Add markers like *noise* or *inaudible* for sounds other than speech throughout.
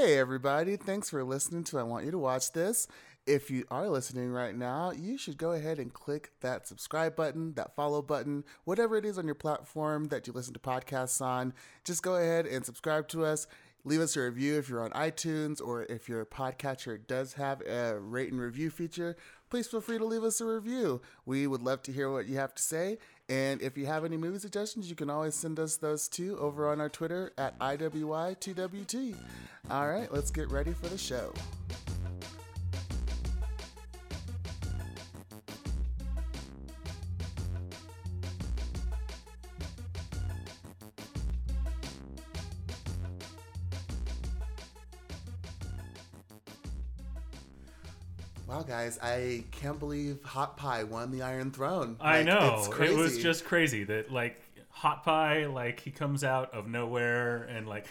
Hey, everybody. Thanks for listening to I Want You to Watch This. If you are listening right now, you should go ahead and click that subscribe button, that follow button, whatever it is on your platform that you listen to podcasts on. Just go ahead and subscribe to us. Leave us a review if you're on iTunes or if your podcatcher does have a rate and review feature. Please feel free to leave us a review. We would love to hear what you have to say. And if you have any movie suggestions, you can always send us those too over on our Twitter at IWY2WT. All right, let's get ready for the show. Guys, I can't believe Hot Pie won the Iron Throne. I Like, know. it's It was just crazy that like Hot Pie, like he comes out of nowhere and like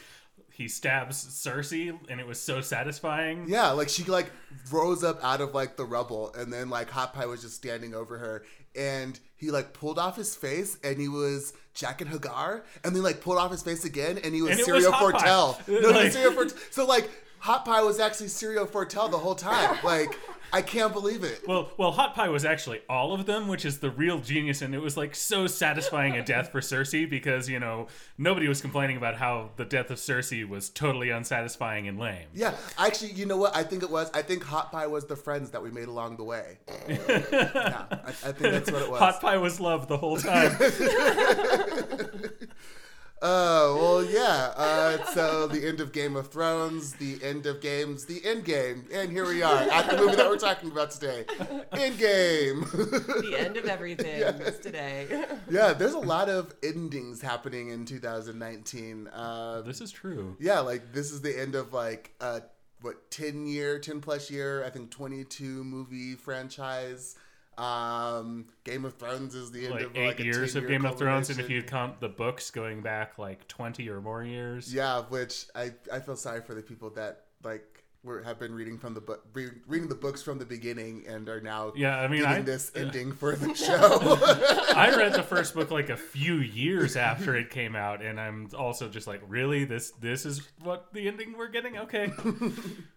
he stabs Cersei, and it was so satisfying. Yeah, like she like rose up out of like the rubble, and then like Hot Pie was just standing over her, and he like pulled off his face, and he was Jaqen H'ghar, and then like pulled off his face again, and he was And it Syrio was Hot Pie. Forel. No, Like- Syrio Forel. So like Hot Pie was actually Syrio Forel the whole time. *laughs* Like I can't believe it. Well, well, Hot Pie was actually all of them, which is the real genius, and it was like so satisfying a death for Cersei because you know nobody was complaining about how the death of Cersei was totally unsatisfying and lame. Yeah, actually, you know what? I think it was. I think Hot Pie was the friends that we made along the way. *laughs* yeah, I, I think that's what it was. Hot Pie was love the whole time. *laughs* Oh well, yeah. Uh, so the end of Game of Thrones, the end of games, the end game, and here we are at the movie that we're talking about today. End game. the end of everything is today. yeah, there's a lot of endings happening in 2019. Uh, this is true. yeah, like this is the end of like uh, what 10 year, 10 plus year, I think 22 movie franchise. Um, Game of Thrones is the end Like of eight like years of 10-year Game of Thrones, and if you count the books going back like twenty or more years, Yeah, which I I feel sorry for the people that like were have been reading from the book re- reading the books from the beginning and are now Yeah, I mean, I- this *laughs* ending for the *laughs* show. I read the first book like a few years after it came out, and I'm also just like, really, this this is what the ending we're getting? Okay, *laughs*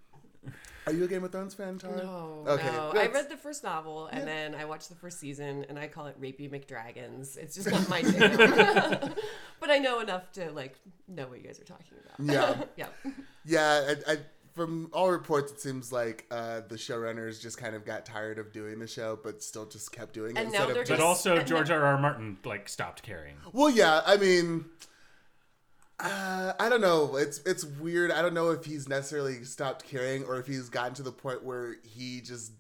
are you a Game of Thrones fan, Tara? No, Okay, no. I read the first novel and then I watched the first season and I call it Rapey McDragons. It's just not *laughs* my jam. *laughs* but I know enough to like know what you guys are talking about. Yeah. *laughs* yeah. Yeah, I, I, from all reports, it seems like uh, the showrunners just kind of got tired of doing the show, but still just kept doing it And instead now of just. but also George the- R. R. Martin like stopped caring. Well, yeah, I mean, uh, I don't know. It's it's weird. I don't know if he's necessarily stopped caring or if he's gotten to the point where he just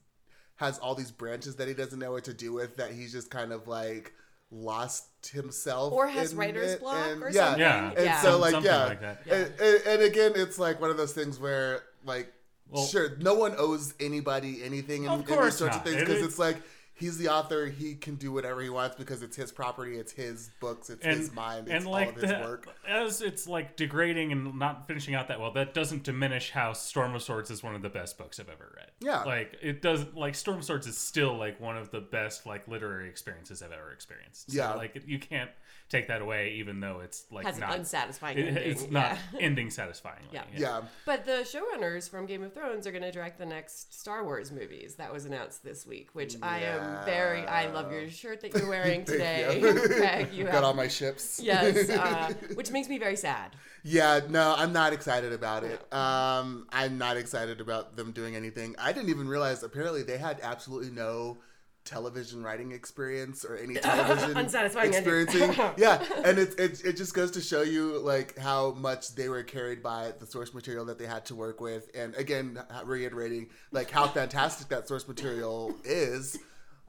has all these branches that he doesn't know what to do with. That he's just kind of like lost himself, Or has writer's it, block and- or yeah. something. Yeah. And yeah. so, like, Something yeah, like that. And, and, and again, it's like one of those things where, like, Well- sure, no one owes anybody anything in, Of in these sorts not. of things It because is- it's like he's the author; he can do whatever he wants because it's his property, it's his books, it's his mind, it's and all like of his the- work. as it's like degrading and not finishing out that well, that doesn't diminish how Storm of Swords is one of the best books I've ever read. Yeah. like it does. Like Storm of Swords is still like one of the best like literary experiences I've ever experienced. So, Yeah. like you can't take that away, even though it's like Has an not unsatisfying it- ending. it's not *laughs* yeah. ending satisfyingly. Yeah. Yeah, But the showrunners from Game of Thrones are going to direct the next Star Wars movies. That was announced this week, which I am very. I love your shirt that you're *laughs* wearing today, *laughs* *laughs* you. Greg. You got have all my ships. yes, uh, which makes me very sad. Yeah, no, I'm not excited about it. Um, I'm not excited about them doing anything. I didn't even realize apparently they had absolutely no television writing experience or any television Unsatisfying experiencing. yeah, and it, it it just goes to show you like how much they were carried by the source material that they had to work with, and again reiterating like how fantastic that source material is.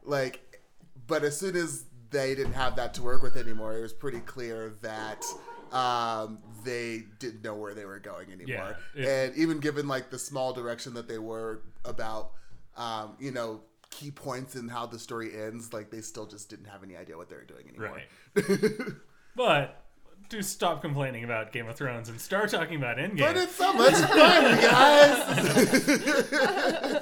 Like, but as soon as they didn't have that to work with anymore, it was pretty clear that um, they didn't know where they were going anymore. Yeah, it- and even given like the small direction that they were about, um, you know, key points in how the story ends, like they still just didn't have any idea what they were doing anymore. Right. but do stop complaining about Game of Thrones and start talking about Endgame. But it's so much fun, guys.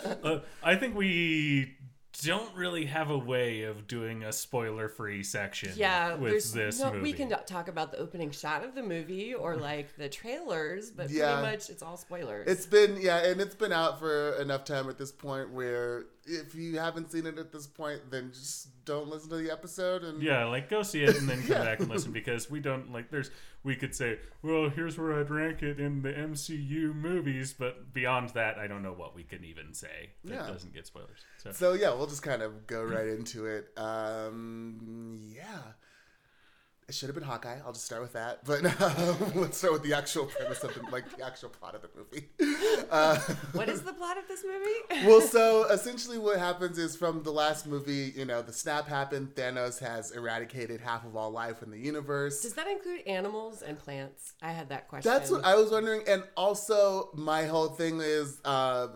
*laughs* Uh, I think we don't really have a way of doing a spoiler-free section. Yeah, with this no, movie. we can talk about the opening shot of the movie or *laughs* like the trailers, but Yeah. pretty much it's all spoilers. It's been yeah, and it's been out for enough time at this point where if you haven't seen it at this point, then just don't listen to the episode and Yeah, like go see it and then come *laughs* Yeah. back and listen because we don't like. There's we could say, well, here's where I'd rank it in the MCU movies, but beyond that, I don't know what we can even say that Yeah. doesn't get spoilers. So, So yeah, we'll just kind of go right into it. Um, yeah, it should have been Hawkeye. I'll just start with that. But um, *laughs* let's start with the actual premise of the like the actual plot of the movie. Uh, what is the plot of this movie? *laughs* well, so essentially, what happens is from the last movie, you know, the snap happened. Thanos has eradicated half of all life in the universe. Does that include animals and plants? I had that question. That's what I was wondering. And also, my whole thing is, uh,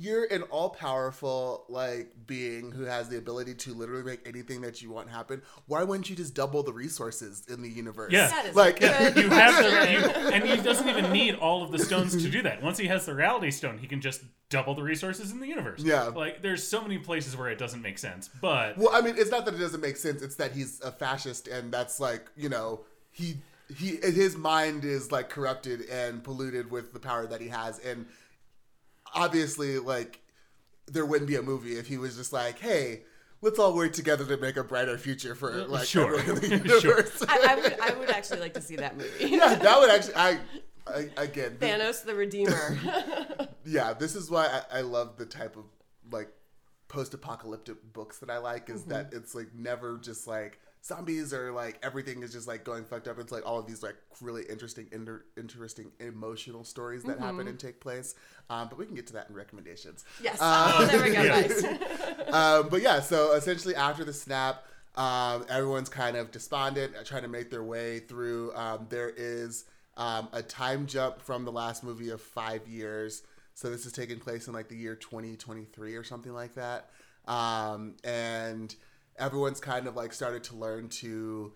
you're an all-powerful like being who has the ability to literally make anything that you want happen. Why wouldn't you just double the resources in the universe? Yeah. That is Like- like *laughs* you have the, you, and he doesn't even need all of the stones to do that. Once he has the reality stone, he can just double the resources in the universe. Yeah. like there's so many places where it doesn't make sense, but Well, I mean, it's not that it doesn't make sense. It's that he's a fascist, and that's like you know he he his mind is like corrupted and polluted with the power that he has, and obviously, like there wouldn't be a movie if he was just like, hey. Let's all work together to make a brighter future for like Sure. everyone in the *laughs* Sure. universe. I, I would I would actually like to see that movie. *laughs* yeah, that would actually. I, I again. this- Thanos the Redeemer. *laughs* yeah, this is why I, I love the type of like post-apocalyptic books that I like is Mm-hmm. that it's like never just like zombies or like everything is just like going fucked up. It's like all of these like really interesting, inter- interesting emotional stories that happen Mm-hmm. and take place. Um, but we can get to that in recommendations. yes. Uh, oh, there we go, *laughs* guys. *laughs* um, but yeah, so essentially after the snap, um, everyone's kind of despondent, uh, trying to make their way through. Um, there is um, a time jump from the last movie of five years. So this is taking place in like the year 2023 or something like that. Um, and everyone's kind of like started to learn to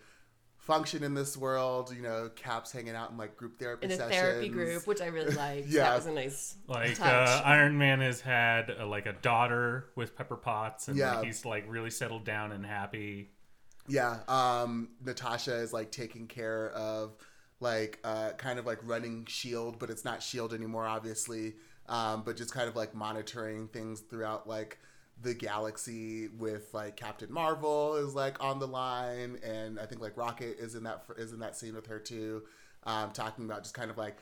function in this world. You know, Cap's hanging out in like group therapy In a sessions. therapy group, which I really *laughs* liked. Yeah. That was a nice like touch. uh, Iron Man has had uh, like a daughter with Pepper Potts, and Yeah. like, he's like really settled down and happy. Yeah, um, Natasha is like taking care of like uh, kind of like running Shield, but it's not Shield anymore, obviously. Um, but just kind of like monitoring things throughout like the galaxy with like Captain Marvel is like on the line, and I think like Rocket is in that is in that scene with her too, um, talking about just kind of like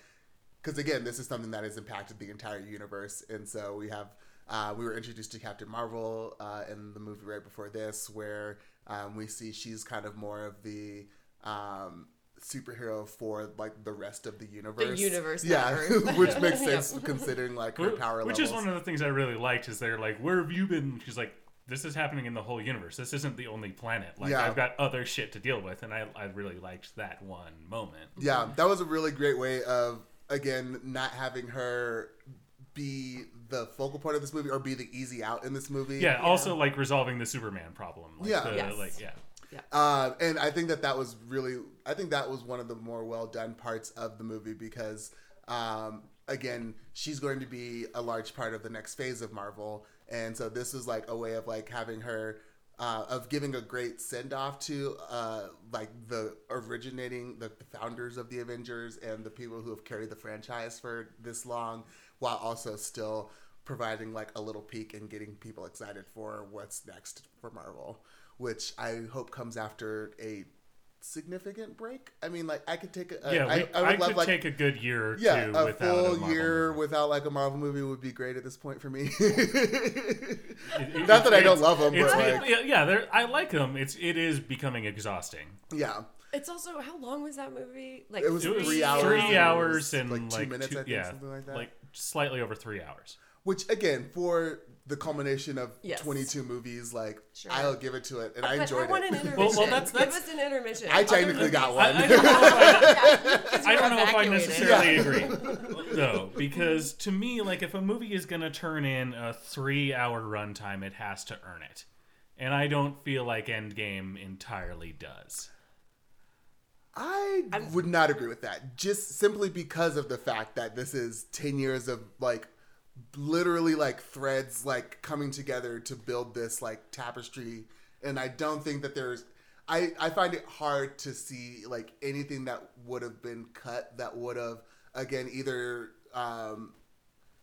because again, this is something that has impacted the entire universe, and so we have uh, we were introduced to Captain Marvel uh, in the movie right before this, where um, we see she's kind of more of the um, superhero for like the rest of the universe. universe, yeah, *laughs* which makes *laughs* Yeah. sense considering like her power Which levels. is one of the things I really liked is they're like, where have you been? She's like, this is happening in the whole universe. This isn't the only planet. Like Yeah. I've got other shit to deal with, and I I really liked that one moment. Yeah, that was a really great way of again not having her be the focal point of this movie or be the easy out in this movie. Yeah, also like resolving the Superman problem. Like Yeah. the, Yes. like yeah. Uh, and I think that that was really, I think that was one of the more well done parts of the movie because, um, again, she's going to be a large part of the next phase of Marvel, and so this is like a way of like having her, uh, of giving a great send off to uh, like the originating, the founders of the Avengers and the people who have carried the franchise for this long, while also still providing like a little peek and getting people excited for what's next for Marvel which I hope comes after a significant break. I mean, like I could take a Yeah, I, we, I would I love could like take a good year or yeah, two a without full a year movie. without like a Marvel movie would be great at this point for me. *laughs* It- it- Not that I don't love them, but like yeah, yeah, I like them. It's it is becoming exhausting. yeah, It's also how long was that movie? Like It was It was three hours. Three hours and Like two minutes, two, I think, yeah, something like that. like slightly over three hours. which again for the culmination of Yes. 22 movies, like Sure. I'll give it to it, and I But enjoyed I want it. an intermission. *laughs* Well- well, that's- that's- Give us an intermission. I Other technically got one. I, *laughs* I don't know if I, I you're know if I necessarily agree, *laughs* though, because to me, like if a movie is gonna turn in a three-hour runtime, it has to earn it, and I don't feel like Endgame entirely does. I would not agree with that. Just simply because of the fact that this is 10 years of like literally like threads like coming together to build this like tapestry. And I don't think that there's I I find it hard to see like anything that would have been cut that would have again either um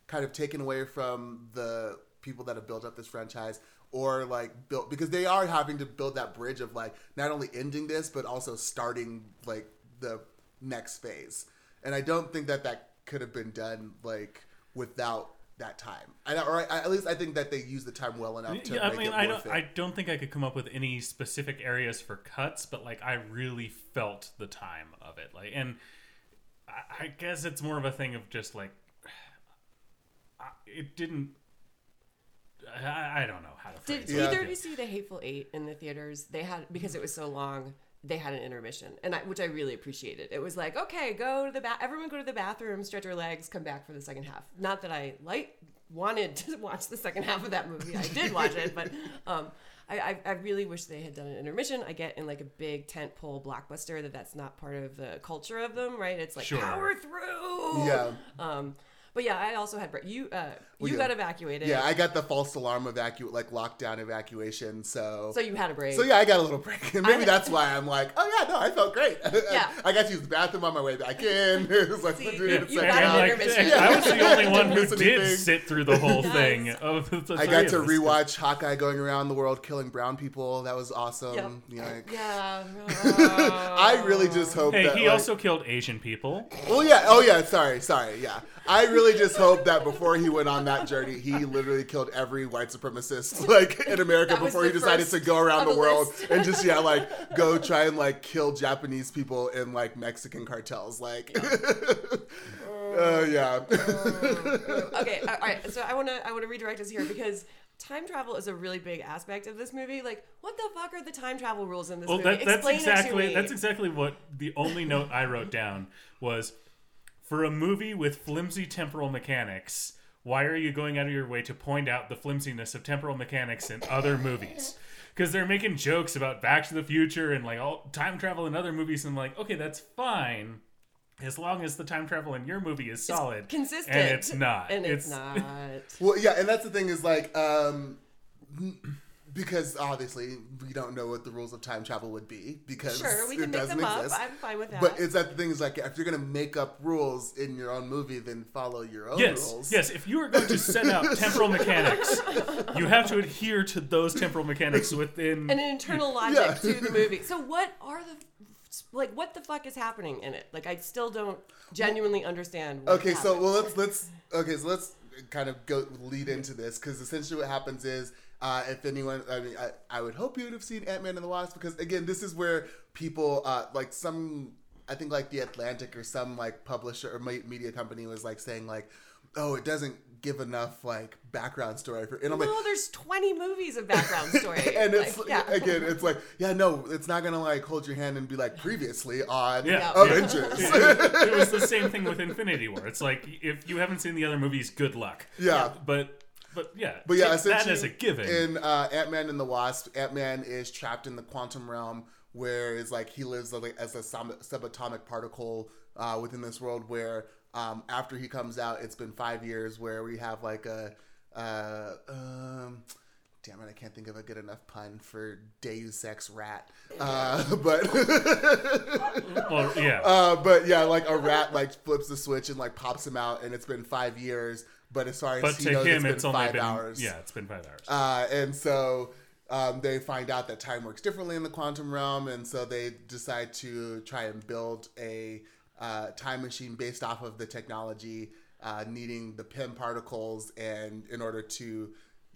kind of taken away from the people that have built up this franchise or like built because they are having to build that bridge of like not only ending this but also starting like the next phase. And i don't think that that could have been done like without that time I, or I, at least i think that they used the time well enough to Yeah, I make mean, it I worth don't, it. I don't think I could come up with any specific areas for cuts, but like I really felt the time of it. Like, and I, I guess it's more of a thing of just like *sighs* I- it didn't. I, I don't know how to phrase Did it. Yeah. either of you see the Hateful Eight in the theaters? They had because it was so long. They had an intermission, and I, which I really appreciated. It was like, okay, go to the bath. Everyone go to the bathroom, stretch your legs, come back for the second half. Not that I like wanted to *laughs* watch the second half of that movie. I did watch it, but um, I, I, I really wish they had done an intermission. I get in like a big tent pole blockbuster that that's not part of the culture of them, right? It's like Sure. power through. yeah Um, but yeah, I also had you. Uh, Well, you yeah. got evacuated. yeah i got the false alarm evacu like lockdown evacuation so So you had a break. So yeah, I got a little break, and *laughs* maybe I- that's why I'm like, oh yeah, no, I felt great. *laughs* Yeah. I got to use the bathroom on my way back in. *laughs* it was like, See, doing you- you second got And an like, intermission. I was the only one who did anything. sit through the whole Nice. thing. Oh, of the I got to rewatch Hawkeye going around the world killing brown people. That was awesome. Yep. You like- Yeah. I really just hope Hey, that. he like- also killed Asian people. Well, yeah. Oh, yeah. Sorry, sorry. Yeah. I really just hope that before he went on that journey, he literally killed every white supremacist *laughs* like in America That before he decided to go around the, the world list. and just yeah, like *laughs* go try and like kill Japanese people in like Mexican cartels. Like, *laughs* uh, yeah. okay. All right. So I want to I want to redirect us here because time travel is a really big aspect of this movie. Like, what the fuck are the time travel rules in this Well, movie? that, that's Explain it to exactly me. that's exactly what the only note I wrote down was for a movie with flimsy temporal mechanics. Why are you going out of your way to point out the flimsiness of temporal mechanics in other movies? *laughs* Because they're making jokes about Back to the Future and like all time travel in other movies, and I'm like, okay, that's fine, as long as the time travel in your movie is solid, consistent, and it's not, and it's, not. Well, yeah, and that's the thing is like, um, because obviously we don't know what the rules of time travel would be because Sure, we it can make doesn't them up. exist. I'm fine with that. But it's that the thing is like if you're gonna make up rules in your own movie, then follow your own Yes, rules. yes. If you are going to set out *laughs* temporal mechanics, you have to adhere to those temporal mechanics within. and an internal logic Yeah. to the *laughs* movie. So what are the like what the fuck is happening in it? Like I still don't genuinely understand. What Okay, so well let's let's okay, so let's kind of go lead into this because essentially what happens is. Uh, if anyone, I mean, I, I would hope you would have seen Ant Man and the Wasp because again, this is where people, uh, like some, I think like the Atlantic or some like publisher or media company was like saying like, oh, it doesn't give enough like background story for, and I'm like, no, there's 20 movies of background *laughs* story. and it's Like, yeah. again, it's like, yeah, no, it's not gonna like hold your hand and be like previously on Yeah, Yeah. Avengers. it, it was the *laughs* same thing with Infinity War. It's like if you haven't seen the other movies, good luck. Yeah. But but yeah. But yeah, that essentially, as a given. In uh, Ant Man and the Wasp, Ant Man is trapped in the quantum realm, where it's like he lives as a subatomic particle uh, within this world. Where um, after he comes out, it's been five years, where we have like a. Uh, um, Damn it! I can't think of a good enough pun for Deus Ex Rat, uh, *laughs* but *laughs* well, yeah. uh, but yeah, like a rat like flips the switch and like pops him out, and it's been five years. But as far as but to knows, him, it's been it's only five been hours. yeah, it's been five hours. Uh, and so um, they find out that time works differently in the quantum realm, and so they decide to try and build a uh, time machine based off of the technology uh, needing the Pym particles, and in order to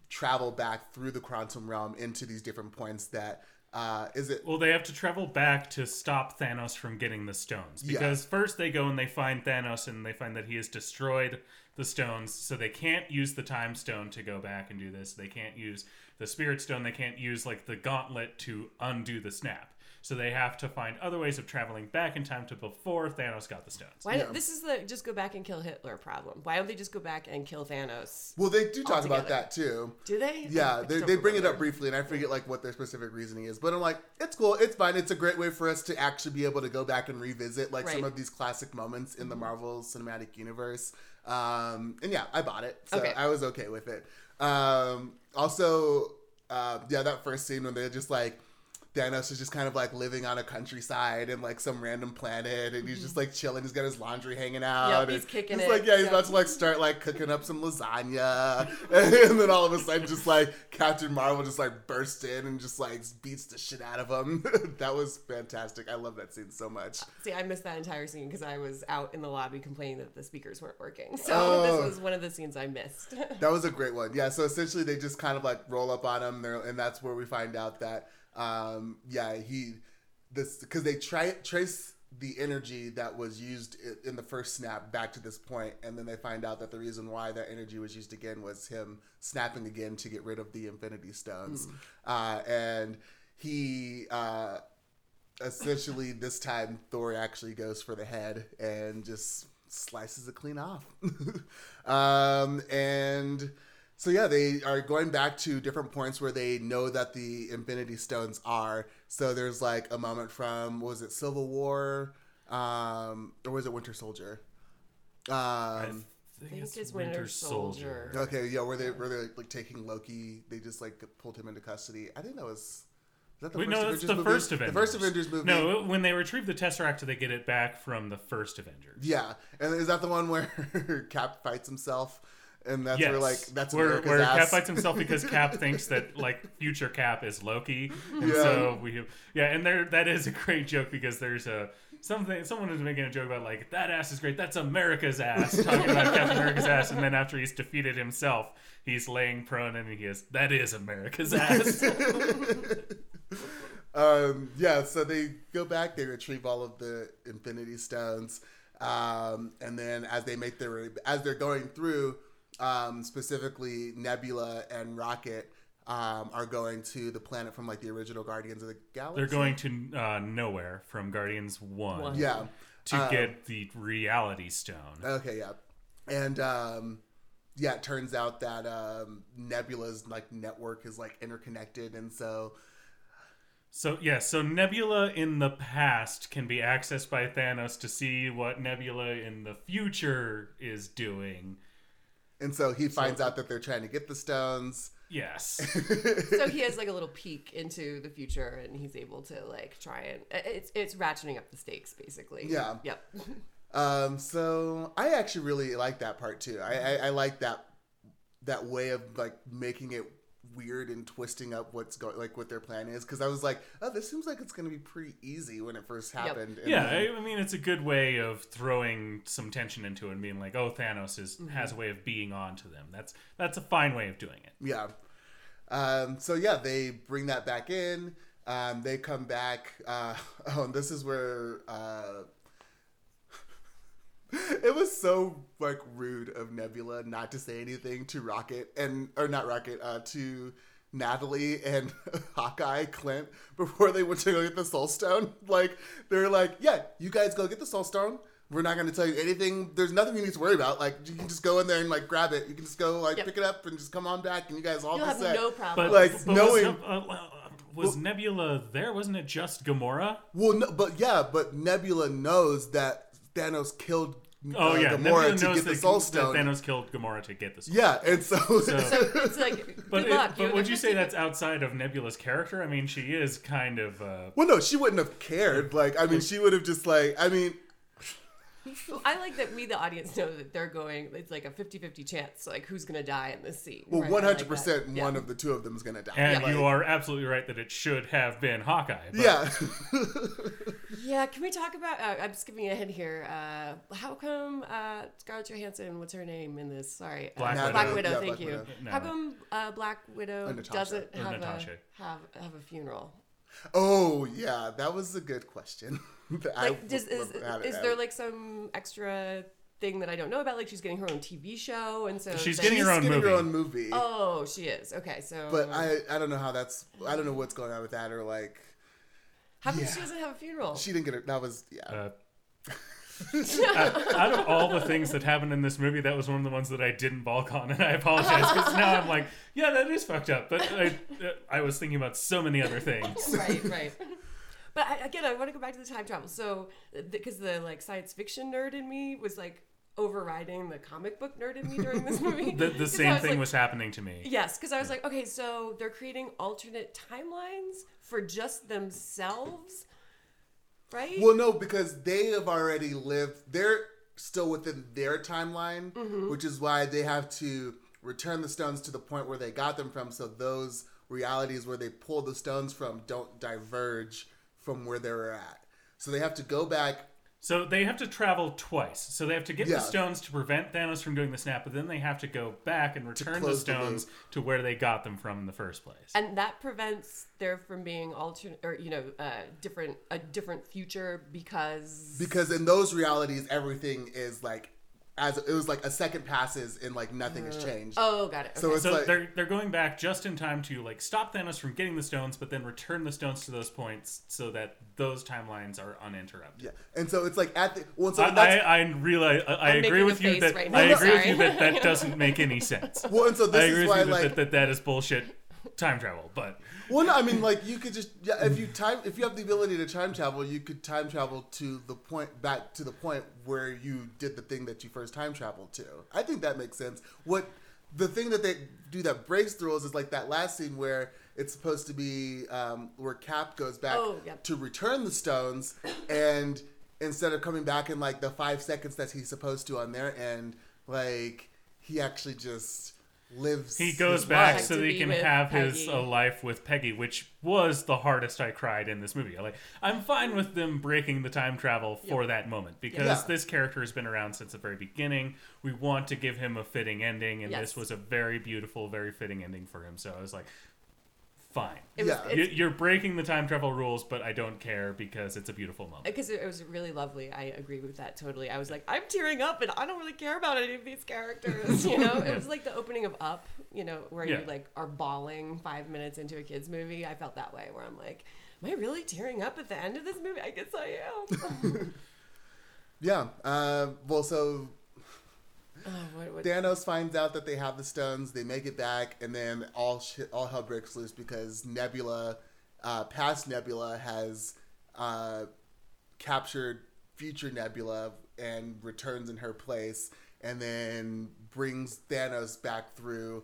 travel back through the quantum realm into these different points that uh, is it Well, they have to travel back to stop Thanos from getting the stones. Yeah. Because first they go and they find Thanos and they find that he has destroyed the stones, so they can't use the time stone to go back and do this. They can't use the spirit stone, they can't use like the gauntlet to undo the snap. So they have to find other ways of traveling back in time to before Thanos got the stones. Why Yeah. this is the just go back and kill Hitler problem. Why don't they just go back and kill Thanos? well they do talk about that too Do they? Yeah, they, they bring it up briefly, and I forget like what their specific reasoning is. But I'm like, it's cool, it's fine. It's a great way for us to actually be able to go back and revisit like some of these classic moments in the Marvel Cinematic Universe. Um, and yeah, I bought it, so Okay. I was okay with it. Um, also, uh, yeah, that first scene when they're just like. Thanos is just kind of like living on a countryside and like some random planet, and he's just mm-hmm. like chilling. He's got his laundry hanging out. Yep, he's kicking he's it. Like, yeah, he's Yep. about to like start like cooking up some lasagna, *laughs* and then all of a sudden, just like Captain Marvel just like bursts in and just like beats the shit out of him. *laughs* that was fantastic. I love that scene so much. Uh, see, I missed that entire scene because I was out in the lobby complaining that the speakers weren't working. So Oh. this was one of the scenes I missed. *laughs* That was a great one. Yeah. So essentially, they just kind of like roll up on him, there, and that's where we find out that, um, yeah, he this because they try trace the energy that was used in the first snap back to this point, and then they find out that the reason why that energy was used again was him snapping again to get rid of the Infinity Stones, uh, and he. Uh, essentially this time thor actually goes for the head and just slices it clean off *laughs* um, and so yeah they are going back to different points where they know that the infinity stones are so there's like a moment from what was it civil war um, or was it winter soldier I um, think, think it's Winter Soldier. okay yeah where they were they like taking loki they just like pulled him into custody i think that was that the Wait, first no, that's the movie? first Avengers. The first Avengers movie. No, when they retrieve the Tesseract, they get it back from the first Avengers. Yeah, and is that the one where *laughs* Cap fights himself, and that's yes. where like that's where, America's where ass. Cap fights himself because Cap *laughs* thinks that like future Cap is Loki, and Yeah. so we yeah, and there that is a great joke because there's a something someone was making a joke about like that ass is great, that's America's ass, talking about Captain America's ass, and then after he's defeated himself, he's laying prone and he is that is America's *laughs* ass. um, yeah, so they go back, they retrieve all of the Infinity Stones, um, and then as they make their as they're going through, um, specifically Nebula and Rocket. Um, are going to the planet from like the original Guardians of the Galaxy. They're going to uh, Knowhere from Guardians One, One. yeah, to Um, get the Reality Stone. Okay, yeah. And um yeah, it turns out that um Nebula's like network is like interconnected and so So yeah, so Nebula in the past can be accessed by Thanos to see what Nebula in the future is doing. And so he finds out that they're trying to get the stones. Yes. *laughs* so he has like a little peek into the future and he's able to like try and it's it's ratcheting up the stakes basically. Yeah. Yep. Um so I actually really like that part too. I I, I like that that way of like making it weird and twisting up what's going like what their plan is because I was like, oh, this seems like it's going to be pretty easy when it first happened. And yeah, then- I, I mean it's a good way of throwing some tension into it and being like, "Oh, Thanos is has a way of being on to them." That's that's a fine way of doing it. Yeah. Um, so yeah, they bring that back in. Um, they come back. Uh, *laughs* oh, and this is where uh, *laughs* it was so like rude of Nebula not to say anything to Rocket and or not Rocket uh, to Natalie and *laughs* Hawkeye Clint before they went to go get the Soul Stone. *laughs* Like they're like, yeah, you guys go get the Soul Stone. We're not going to tell you anything. There's nothing you need to worry about. Like you can just go in there and like grab it. You can just go like Yep. pick it up and just come on back, and you guys all You'll be have set. no problem. But Like, but knowing- was, uh, uh, was Nebula there? Wasn't it just Gamora? Well, no, but yeah, but Nebula knows that Thanos killed Oh uh, yeah, Gamora Nebula to knows get the that, Soul that Stone. Thanos killed Gamora to get the Soul Yeah, and so, So- so *laughs* it's like *laughs* But, good it- luck. but You're would you say that's outside of Nebula's character? I mean, she is kind of. Uh, well, no, she wouldn't have cared. Like, I mean, she would have just like, I mean, *laughs* I like that we, the audience, know that they're going. It's like a 50-50 chance, like who's gonna die in this scene. well, right? I one like hundred percent. Yeah. one of the two of them is gonna die. and Like, you are absolutely right that it should have been Hawkeye. But yeah, *laughs* Yeah, can we talk about? Uh, I'm skipping ahead here. Uh, how come uh, Scarlett Johansson? What's her name in this? Sorry, uh, Black Black Widow. Widow. Yeah, thank Black you. Widow. No. How come uh, Black Widow doesn't have a have have a funeral? Oh yeah, that was a good question. *laughs* Like, does, is, is there like some extra thing that I don't know about? Like she's getting her own TV show, and so She's getting She's her own getting movie. her own movie. Oh, she is. Okay, so But I, I don't know how that's. I don't know what's going on with that, or like how come yeah. she doesn't have a funeral? she didn't get it. That was yeah. Uh, *laughs* out, out of all the things that happened in this movie, that was one of the ones that I didn't balk on, and I apologize because now I'm like, yeah, that is fucked up. But I, I was thinking about so many other things. *laughs* right, right. But I, again, I want to go back to the time travel. So, because the like science fiction nerd in me was like, overriding the comic book nerd in me during this *laughs* movie. The, the same was thing like, was happening to me. Yes, because I was like, okay, so they're creating alternate timelines for just themselves, right? Well, no, because they have already lived. They're still within their timeline, Mm-hmm. which is why they have to return the stones to the point where they got them from. So those realities where they pulled the stones from don't diverge from where they were at. So they have to go back. So they have to travel twice. So they have to get Yeah. the stones to prevent Thanos from doing the snap, but then they have to go back and return the close the stones to where they got them from in the first place. and that prevents there from being alternate or you know uh, different a different future because Because in those realities, everything is like, as it was like a second passes and like nothing has changed. oh got it So it's so like, they're they're going back just in time to like stop Thanos from getting the stones, but then return the stones to those points so that those timelines are uninterrupted. yeah. And so it's like at the, well, so I, that's, I, I realize I, I agree with you that right now, I agree with you that that *laughs* doesn't make any sense. well, and so I this agree is with why you like, that, that that is bullshit time travel, but Well, no, I mean, like you could just yeah, if you time if you have the ability to time travel, you could time travel to the point back to the point where you did the thing that you first time traveled to. I think that makes sense. What the thing that they do that breaks the rules is like that last scene where it's supposed to be um, where Cap goes back Oh, yep. to return the stones, and instead of coming back in like the five seconds that he's supposed to on their end, like he actually just lives. he goes back life. so that he can with have his Peggy. uh, life with Peggy, which was the hardest I cried in this movie. Like I'm fine with them breaking the time travel for that moment because Yeah. this character has been around since the very beginning. We want to give him a fitting ending, and Yes. this was a very beautiful, very fitting ending for him. So I was like, fine. it was Yeah. it's- You- You're breaking the time travel rules, but I don't care because it's a beautiful moment. because it was really lovely. I agree with that totally. I was like, I'm tearing up, and I don't really care about any of these characters. You know, *laughs* it was like the opening of Up. You know, where Yeah. you like are bawling five minutes into a kids movie. I felt that way, where I'm like, Am I really tearing up at the end of this movie? I guess I am. *laughs* Yeah. Uh, well, so oh, what, what, Thanos finds out that they have the stones. They make it back, and then all shit, all hell breaks loose because Nebula, uh, past Nebula, has uh, captured future Nebula and returns in her place, and then brings Thanos back through,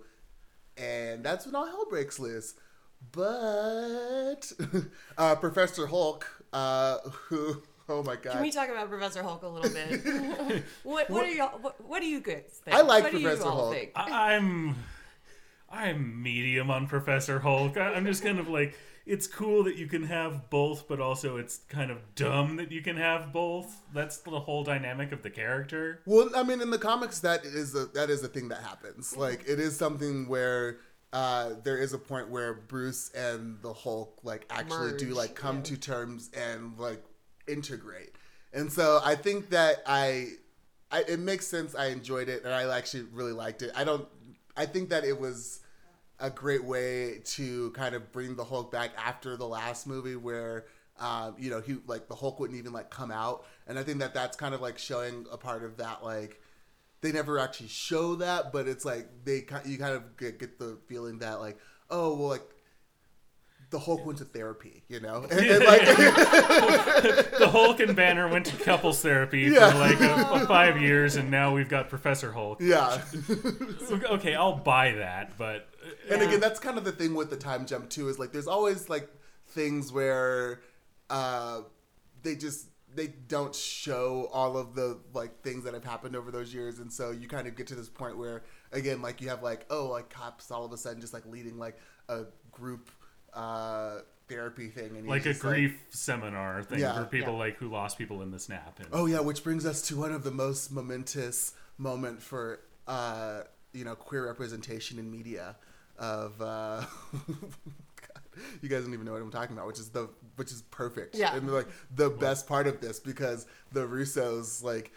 and that's when all hell breaks loose. But *laughs* uh, Professor Hulk, uh, who *laughs* oh my god, Can we talk about Professor Hulk a little bit? *laughs* what what are y'all? What, what do you guys think? I like what do Professor you all Hulk. Think? I- I'm I'm medium on Professor Hulk. I- I'm just kind of like it's cool that you can have both, but also it's kind of dumb that you can have both. That's the whole dynamic of the character. Well, I mean, in the comics, that is a that is a thing that happens. Mm-hmm. Like, it is something where uh, there is a point where Bruce and the Hulk like actually do like come yeah. to terms and like integrate. And so I think that I, I it makes sense. I enjoyed it, and I actually really liked it. I don't. I think that it was a great way to kind of bring the Hulk back after the last movie where um, you know he like the Hulk wouldn't even like come out and I think that that's kind of like showing a part of that like they never actually show that but it's like they you kind of get, get the feeling that like oh well like the Hulk went to therapy you know *laughs* and, and, like *laughs* The Hulk and Banner went to couples therapy Yeah. for like a, a five years, and now we've got Professor Hulk. yeah *laughs* Okay, I'll buy that, but uh, And again, that's kind of the thing with the time jump too. Is like there's always like things where uh, they just they don't show all of the like things that have happened over those years, and so you kind of get to this point where again, like you have like oh, like cops all of a sudden just like leading like a group uh, therapy thing, and like a just grief seminar thing Yeah. for people Yeah. like who lost people in the snap. And, Oh yeah, which brings us to one of the most momentous moment for uh, you know queer representation in media of. Uh, *laughs* you guys don't even know what I'm talking about, which is the which is perfect. Yeah. and like the best part of this because the Russos like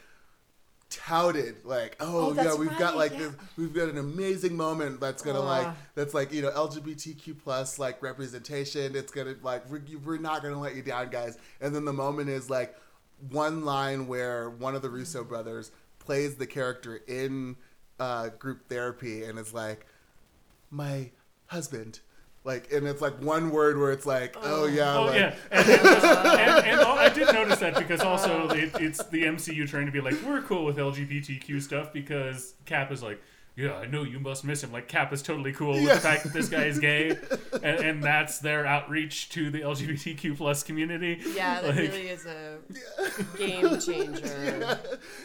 touted like oh, Oh, yeah we've got like yeah. this we've got an amazing moment that's gonna like Ah. that's like you know lgbtq plus like representation it's gonna like we're, we're not gonna let you down guys and then the moment is like one line where one of the russo brothers plays the character in uh, group therapy and is like my husband Like, and it's like one word where it's like, oh, oh. yeah, Oh like, yeah, and, and, and, and I did notice that because also it, it's the MCU trying to be like we're cool with LGBTQ stuff because Cap is like, yeah, I know you must miss him. Like Cap is totally cool with Yeah. the fact that this guy is gay, *laughs* and, and that's their outreach to the LGBTQ plus community. Yeah, that Like, really is a *laughs* game changer.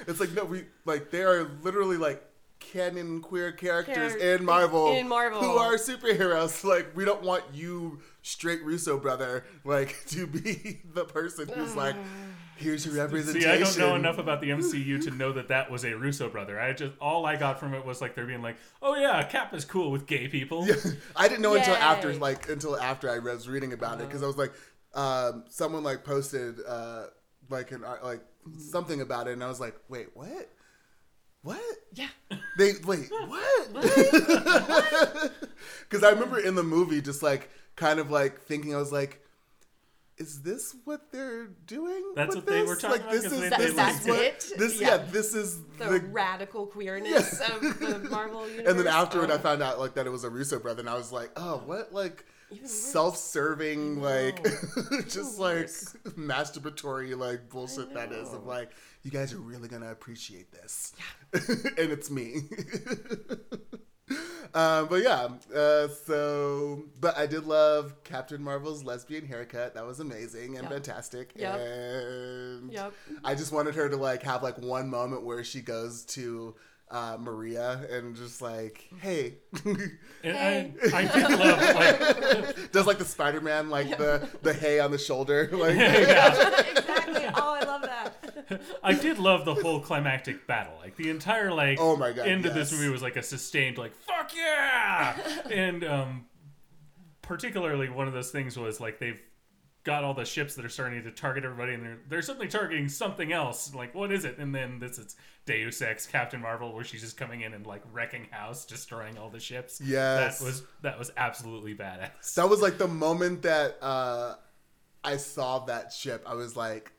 it's like no, we like they are literally like canon queer characters Char- in Marvel, in Marvel. who are superheroes. *laughs* Like we don't want you straight Russo brother like *laughs* to be *laughs* the person who's like, *sighs* here's your representation. See, I don't know enough about the MCU to know that that was a Russo brother. I just all I got from it was like they're being like, "Oh yeah, Cap is cool with gay people." I didn't know until after, like until after I was reading about it, because I was like, um, someone like posted uh, like an art- like something about it, and I was like, wait, what? What? Yeah. They wait, what? *laughs* Because *laughs* I remember in the movie, just like kind of like thinking, I was like. Is this what they're doing? That's with what they this? were talking like, about, This 'cause is they- this they is That's what it? this Yeah. yeah. This is The, the radical queerness of the *laughs* Marvel universe. and then afterward, Oh. I found out like that it was a Russo brother, and I was like, oh, what like self-serving, like just like masturbatory like bullshit that is of like you guys are really gonna appreciate this, *laughs* and it's me. *laughs* Um, but yeah, uh, so but I did love Captain Marvel's lesbian haircut. That was amazing and Yep. fantastic. Yep. And Yep. I just wanted her to like have like one moment where she goes to uh, Maria and just like, hey, *laughs* And Hey. I, I did love like does like the Spider Man like the the hay on the shoulder, like exactly. Oh, I love that. I did love the whole climactic battle. Like the entire like Oh my God, end of this movie was like a sustained like fuck yeah, *laughs* and um, particularly one of those things was like they've got all the ships that are starting to target everybody, and they're they're suddenly targeting something else. Like what is it? And then this is Deus Ex Captain Marvel, where she's just coming in and like wrecking house, destroying all the ships. Yes. that was that was absolutely badass. that was like the moment that uh, I saw that ship. I was like,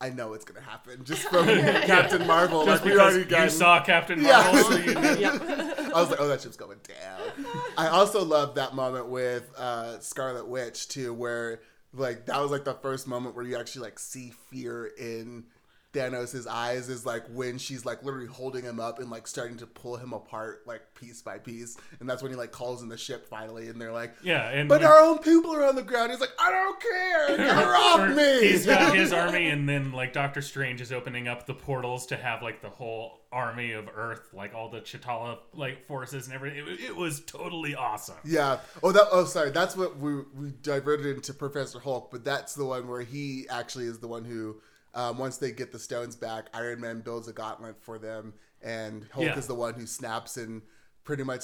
I know it's gonna happen *laughs* just from Captain Marvel. Just like we because already you saw Captain Marvel, so you knew. Yep. I was like, oh, that ship's going down. I also loved that moment with uh, Scarlet Witch too, where like that was like the first moment where you actually like see fear in Thanos' eyes is like when she's like literally holding him up and like starting to pull him apart like piece by piece, and that's when he like calls in the ship finally, and they're like, Yeah, and but our own people are on the ground. He's like, I don't care, *laughs* her off me. He's got his *laughs* army, and then like Doctor Strange is opening up the portals to have like the whole army of Earth, like all the Chitala like forces and everything. It, it was totally awesome. Yeah. Oh, that. Oh, sorry. That's what we we diverted into Professor Hulk, but that's the one where he actually is the one who, um, once they get the stones back, Iron Man builds a gauntlet for them, and Hulk Yeah. is the one who snaps and pretty much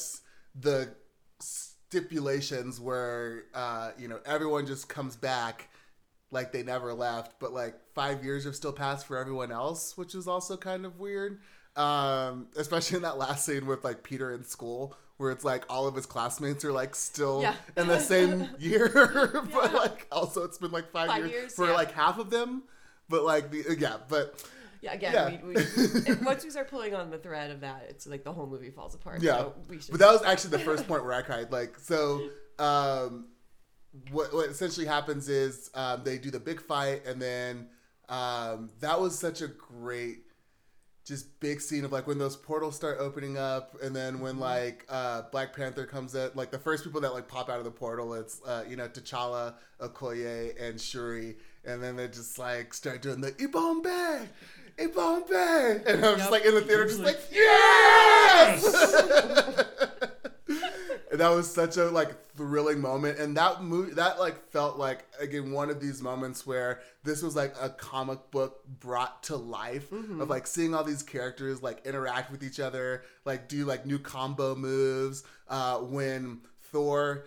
the stipulations where uh, you know everyone just comes back like they never left, but like five years have still passed for everyone else, which is also kind of weird. Um, especially in that last scene with like Peter in school, where it's like all of his classmates are like still Yeah. in the same *laughs* year, *laughs* but like also it's been like five, Five years, years, for yeah. like half of them. But like the yeah, but Yeah, again, Yeah. We, we, once we start pulling on the thread of that, it's like the whole movie falls apart. Yeah, so but that was actually the first point where I cried. Like, so, um, what what essentially happens is um, they do the big fight, and then um, that was such a great, just big scene of like when those portals start opening up, and then when like uh, Black Panther comes out, like the first people that like pop out of the portal, it's uh, you know T'Challa, Okoye, and Shuri, and then they just like start doing the Yibambe. Yibambe! And I'm just like in the theater, just like, *laughs* yes! *laughs* That was such a like thrilling moment and that movie that like felt like again one of these moments where this was like a comic book brought to life of like seeing all these characters like interact with each other like do like new combo moves uh when thor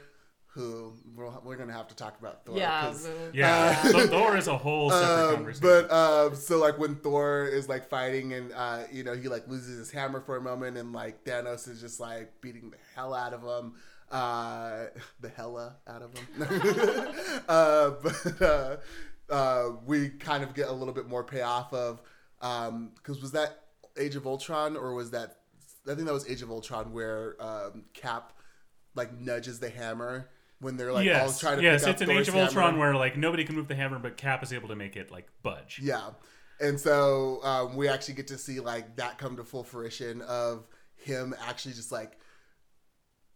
who we're, we're gonna have to talk about thor yeah, 'cause- the- Yeah, so Thor is a whole separate um, conversation. but uh, so like when Thor is like fighting and uh, you know he like loses his hammer for a moment and like Thanos is just like beating the hell out of him, uh, *laughs* the hella out of him. *laughs* uh, but uh, uh, we kind of get a little bit more payoff of because was that Age of Ultron or was that I think that was Age of Ultron where um, Cap like nudges the hammer when they're like all yes, trying to yes, pick it's up an Thor's Age of Ultron hammer. where like nobody can move the hammer, but Cap is able to make it like budge. Yeah. And so um, we actually get to see like that come to full fruition of him actually just like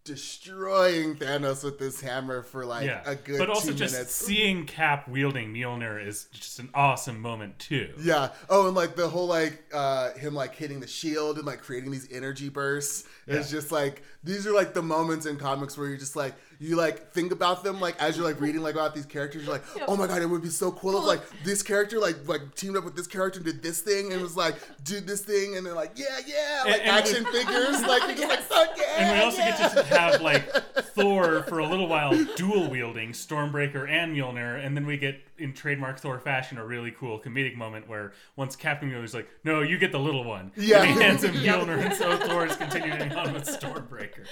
destroying Thanos with this hammer for like yeah, a good but also just minutes. seeing Cap wielding Mjolnir is just an awesome moment too. Yeah. Oh, and like the whole like uh him like hitting the shield and like creating these energy bursts. Yeah. just like these are like the moments in comics where you're just like you like think about them like as you're like reading like about these characters, you're like, oh my god, it would be so cool if like this character like like teamed up with this character and did this thing and was like did this thing and they're like yeah yeah like And- and action figures *laughs* like you're just like fuck yeah. And we also yeah. get to have like *laughs* Thor for a little while dual wielding Stormbreaker and Mjolnir, and then we get in trademark Thor fashion a really cool comedic moment where once Captain Mjolnir's like, "No, you get the little one," Yeah. and he hands him *laughs* Mjolnir, and so Thor is continuing on with Stormbreaker.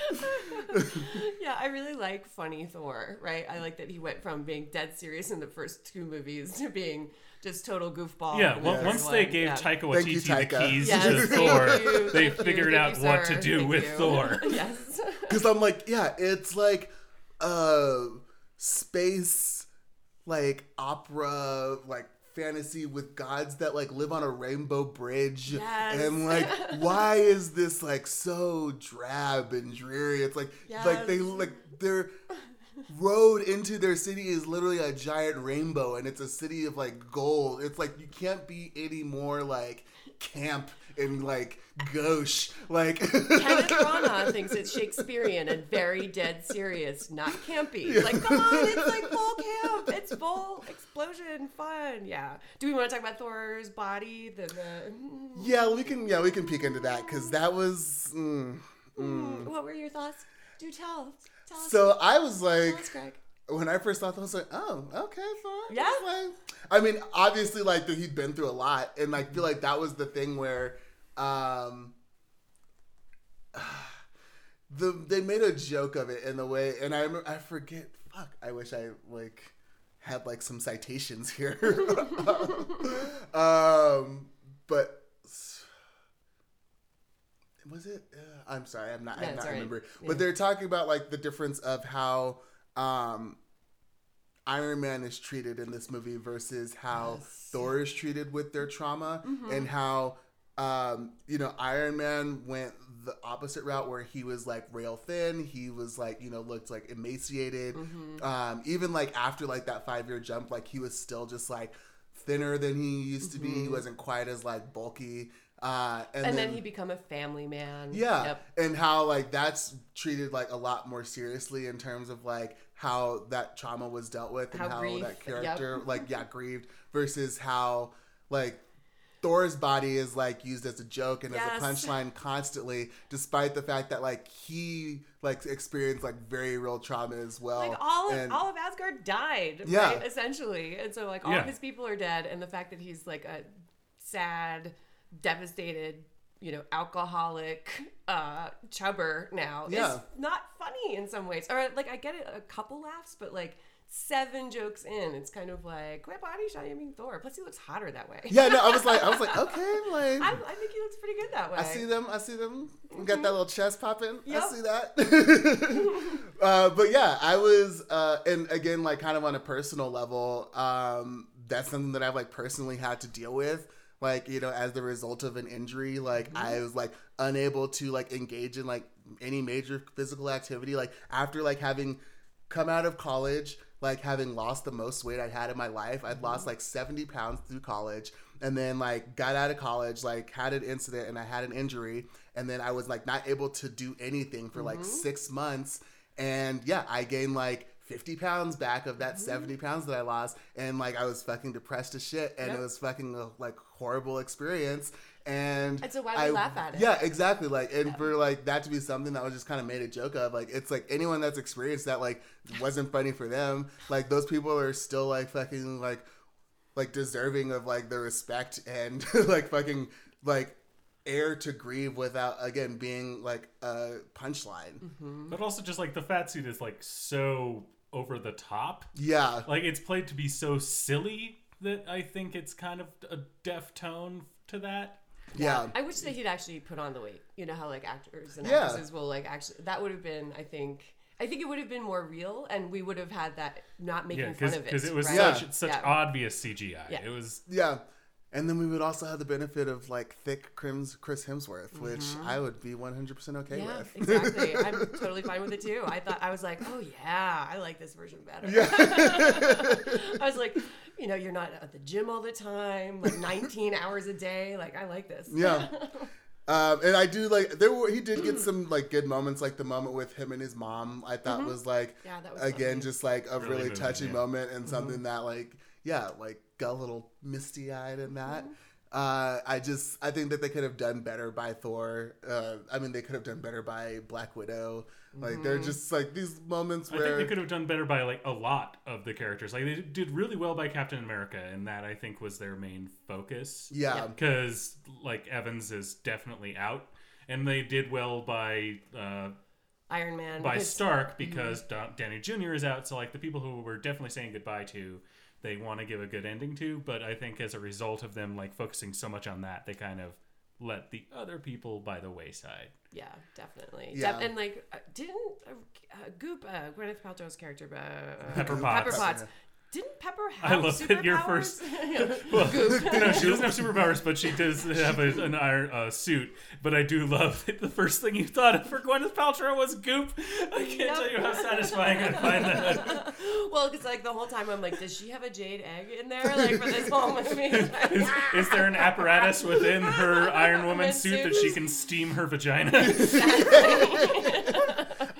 Yeah, I really like funny Thor, right? I like that he went from being dead serious in the first two movies to being just total goofball. Yeah, well, the once third they gave yeah. Taika Thank you, Waititi the keys Yes, to Thor, you, they thank you, figured out you, what to do thank with you. Thor. *laughs* yes. Because I'm like, yeah, it's like uh space like opera like fantasy with gods that like live on a rainbow bridge. Yes. and like *laughs* why is this like so drab and dreary? It's like like they like their road into their city is literally a giant rainbow and it's a city of like gold. It's like you can't be any more like camp and like gauche like *laughs* Kenneth Branagh thinks it's Shakespearean and very dead serious, not campy. Like, come on, it's like full camp. It's full explosion, fun. Yeah. Do we want to talk about Thor's body? The, the mm. Yeah, we can. Yeah, we can peek into that because that was. Mm, mm. mm. what were your thoughts? Do tell. Tell us. So I was like, us, when I first thought that, I was like, oh, okay, fine. Yeah. It's fine. I mean, obviously, like he'd been through a lot, and I feel like that was the thing where, um, *sighs* the they made a joke of it in the way, and I I forget. Fuck, I wish I like had like some citations here. *laughs* um, but was it? Uh, I'm sorry, I'm not. Yeah, I'm not right. remember. Yeah. But they're talking about like the difference of how um, Iron Man is treated in this movie versus how Yes. Thor is treated with their trauma, Mm-hmm. and how um, you know Iron Man went the opposite route where he was like rail thin. He was like you know looked like emaciated. Mm-hmm. Um, even like after like that five year jump, like he was still just like thinner than he used to be. He wasn't quite as like bulky. Uh, and, Mm-hmm. And then, then he become a family man. yeah, Yep. and how like that's treated like a lot more seriously in terms of like how that trauma was dealt with and How how, that yep. character like yeah *laughs* grieved versus how like Thor's body is like used as a joke and Yes. as a punchline constantly, despite the fact that like he like experienced like very real trauma as well. Like all of and, all of Asgard died, Yeah. right? Essentially, and so like all Yeah. of his people are dead, and the fact that he's like a sad, devastated, you know, alcoholic uh chubber now Yeah. is not funny in some ways. Or like I get it, a couple laughs, but like seven jokes in, it's kind of like quit body shaming Thor. Plus, he looks hotter that way. yeah, no, I was like, I was like, *laughs* okay, like I, I think he looks pretty good that way. I see them. I see them. Got that little chest popping. Yep. I see that. *laughs* uh, but yeah, I was, uh, and again, like kind of on a personal level, um, that's something that I've like personally had to deal with. Like you know, as the result of an injury, like I was like unable to like engage in like any major physical activity. Like after like having come out of college, like having lost the most weight I'd had in my life. I'd lost mm-hmm. like 70 pounds through college and then like got out of college, like had an incident and I had an injury. And then I was like not able to do anything for like mm-hmm. six months. And yeah, I gained like 50 pounds back of that mm-hmm. 70 pounds that I lost. And like I was fucking depressed as shit. And Yep. it was fucking a like horrible experience. And And so why we I- laugh at it? Yeah, exactly. Like, and for like that to be something that was just kind of made a joke of, like, it's like anyone that's experienced that, like, wasn't funny for them. Like, those people are still like fucking like, like deserving of like the respect and *laughs* like fucking like air to grieve without again being like a punchline. Mm-hmm. But also just like the fat suit is like so over the top. Yeah, Like it's played to be so silly that I think it's kind of a deaf tone to that. Yeah, I wish that he'd actually put on the weight. You know how like actors and Yeah. actresses will like actually. That would have been, I think. I think it would have been more real, and we would have had that not making Yeah, fun of it. because it was right? Yeah. such such Yeah. obvious CGI. Yeah. It was Yeah. And then we would also have the benefit of like thick Crims Chris Hemsworth, which I would be 100% okay Mm-hmm. Yeah, with. exactly. I'm *laughs* totally fine with it too. I thought I was like, oh yeah, I like this version better. Yeah. *laughs* I was like, you know, you're not at the gym all the time, like 19 *laughs* hours a day. Like I like this. Yeah. Um, and I do like there were he did get some like good moments like the moment with him and his mom I thought was like Mm-hmm. Yeah, that was again lovely. just like a Really really, touching yeah. moment and something Mm-hmm. that like yeah like got a little misty eyed in that. Mm-hmm. Uh, I just I think that they could have done better by Thor. Uh, I mean they could have done better by Black Widow. Like Mm-hmm. they're just like these moments I think where they could have done better by like a lot of the characters. Like they did really well by Captain America, and that I think was their main focus. yeah. Yeah. because like Evans is definitely out, and they did well by uh, Iron Man. by because- Stark because Don- Downey Jr. is out. So like the people who were definitely saying goodbye to, they want to give a good ending to. But I think as a result of them like focusing so much on that, they kind of let the other people by the wayside. Yeah, definitely. Yeah. Def- and like, uh, didn't uh, uh, Goop, uh, Gwyneth Paltrow's character, uh, Pepper Potts. Pepper Potts, Pepper. Didn't Pepper I have love that your first- *laughs* Well, no, she doesn't have superpowers, but she does have a, an iron uh, suit. But I do love that the first thing you thought of for Gwyneth Paltrow was Goop. I can't Yep. tell you how satisfying I find that. *laughs* well, because like the whole time I'm like, does she have a jade egg in there, like for this whole movie? Is, is *laughs* there an apparatus within her Iron Woman suit that she can steam her vagina?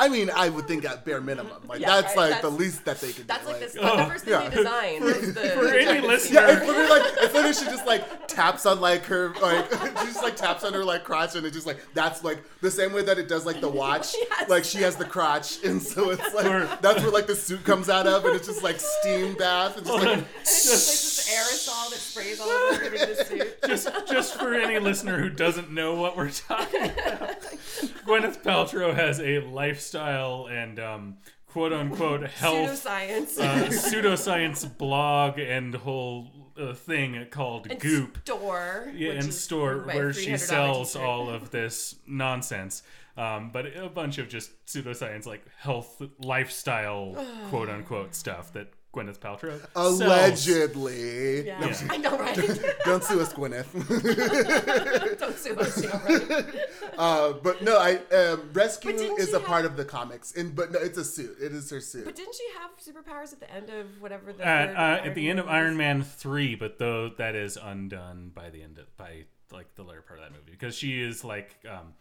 I mean I would think at bare minimum like Yeah, that's right, like that's- the least that they could do. That's do. like the, Oh, the first thing yeah. they designed. is the *laughs* for any listener- steamer. Yeah, it's literally like it's literally she just like taps on like her like *laughs* she just like taps on her like crotch and it just like that's like the same way that it does like the *laughs* watch Yes. like she has the crotch and so it's like that's where like the suit comes out of and it's just like steam bath and just like And aerosol that sprays all *laughs* over the suit. just, just for any listener who doesn't know what we're talking about, Gwyneth Paltrow has a lifestyle and um, quote unquote health Pseudoscience. uh, pseudoscience blog and whole uh, thing called and Goop. store. Yeah, and store where she sells all of *laughs* this nonsense. Um, but a bunch of just pseudoscience, like health, lifestyle, *sighs* quote unquote stuff that Gwyneth Paltrow sells. allegedly Yeah. Yeah. I know, right? *laughs* don't sue us Gwyneth *laughs* *laughs* Don't sue us, yeah, right? uh, but no I um, rescue is a have- part of the comics and but no it's a suit it is her suit But didn't she have superpowers at the end of whatever the At, uh, at the end of Man Iron? Man three, but though that is undone by the end of by like the later part of that movie because she is like um,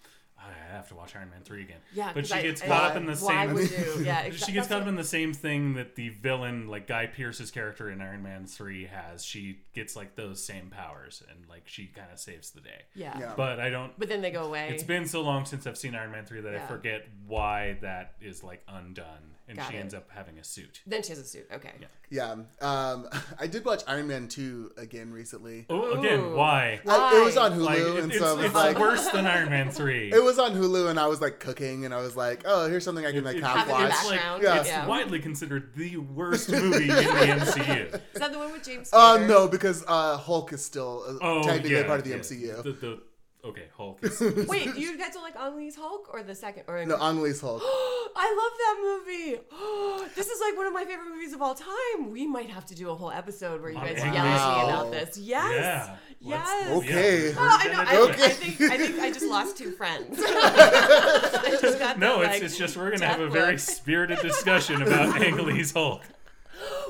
I have to watch Iron Man three again. Yeah, but she I- gets I- caught up in the why same. would you? Yeah, *laughs* exa- She gets caught up in the same thing that the villain, like Guy Pearce's character in Iron Man three, has. She gets like those same powers, and like she kind of saves the day. Yeah. Yeah. But I don't. But then they go away. It's been so long since I've seen Iron Man three that I forget why that is like undone, and Got she it. ends up having a suit. Then she has a suit. Okay. Yeah. yeah um, *laughs* I did watch Iron Man 2 again recently Oh, again, Ooh. why? I, it was on Hulu Like, and it's, so I was it's like worse than *laughs* Iron Man three. It was on Hulu, and I was like cooking, and I was like, "Oh, here's something I can like It- half Have it in the watch." background. Yeah. It's Yeah. widely considered the worst *laughs* movie in the MCU. Is that the one with James? Uh, Spader? no, because uh, Hulk is still uh, Oh, technically yeah, part of the yeah. MCU. The, the, okay, Hulk. Is, *laughs* Wait, you guys don't like Ang Lee's Hulk or the second? Or no, Ang Lee's Hulk. *gasps* I love that movie. *gasps* this is like one of my favorite movies of all time. We might have to do a whole episode where you guys Wow. yell at me about this. Yes. Yeah. Yes. Let's- Okay. yeah, Oh, I know. I, do I it. think I think I just lost two friends. *laughs* I just got No, that, it's, like, it's just we're gonna have a very look. spirited discussion about *laughs* Ang Lee's Hulk. *gasps*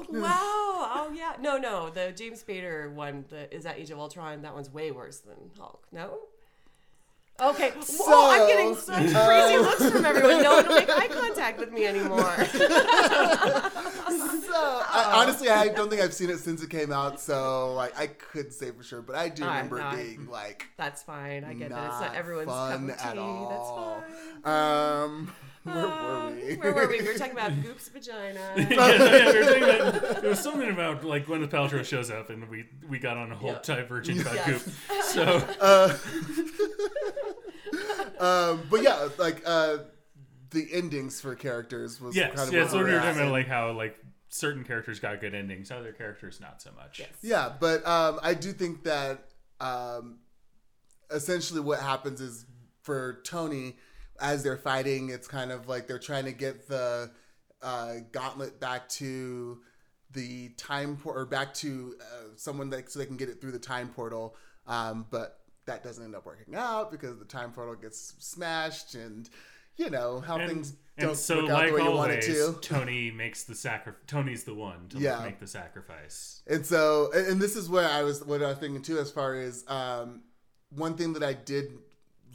Wow. Oh yeah. No, no. The James Spader one the, is that Age of Ultron. That one's way worse than Hulk. No. Okay. oh, I'm getting So, such crazy looks from everyone. No one will make eye contact with me anymore. *laughs* So, I, honestly, I don't think I've seen it since it came out, so like I could say for sure, but I do All right, remember no, being like That's fine. I get that. It's not not everyone's fun cup of at all. That's fine. Um, where were we? Um, Where were we? We were talking about *laughs* Goop's vagina. *laughs* yeah, yeah, we were saying that there was something about like Gwyneth Paltrow shows up and we we got on a whole Yeah. divergent about Yes. Goop. So Uh, *laughs* um, but yeah, like uh, the endings for characters was yes, kind of yeah. what So we were were talking about like how like certain characters got good endings, other characters not so much. Yes. Yeah, but um, I do think that um, essentially what happens is for Tony, as they're fighting, it's kind of like they're trying to get the uh, gauntlet back to the time port or back to uh, someone that so they can get it through the time portal. Um, but that doesn't end up working out because the time portal gets smashed and you know how And, things don't so, work out like the way you want it to. Tony makes the sacri- Tony's the one to Yeah. make the sacrifice. And so, and this is where I was, what I was thinking too, as far as um, one thing that I did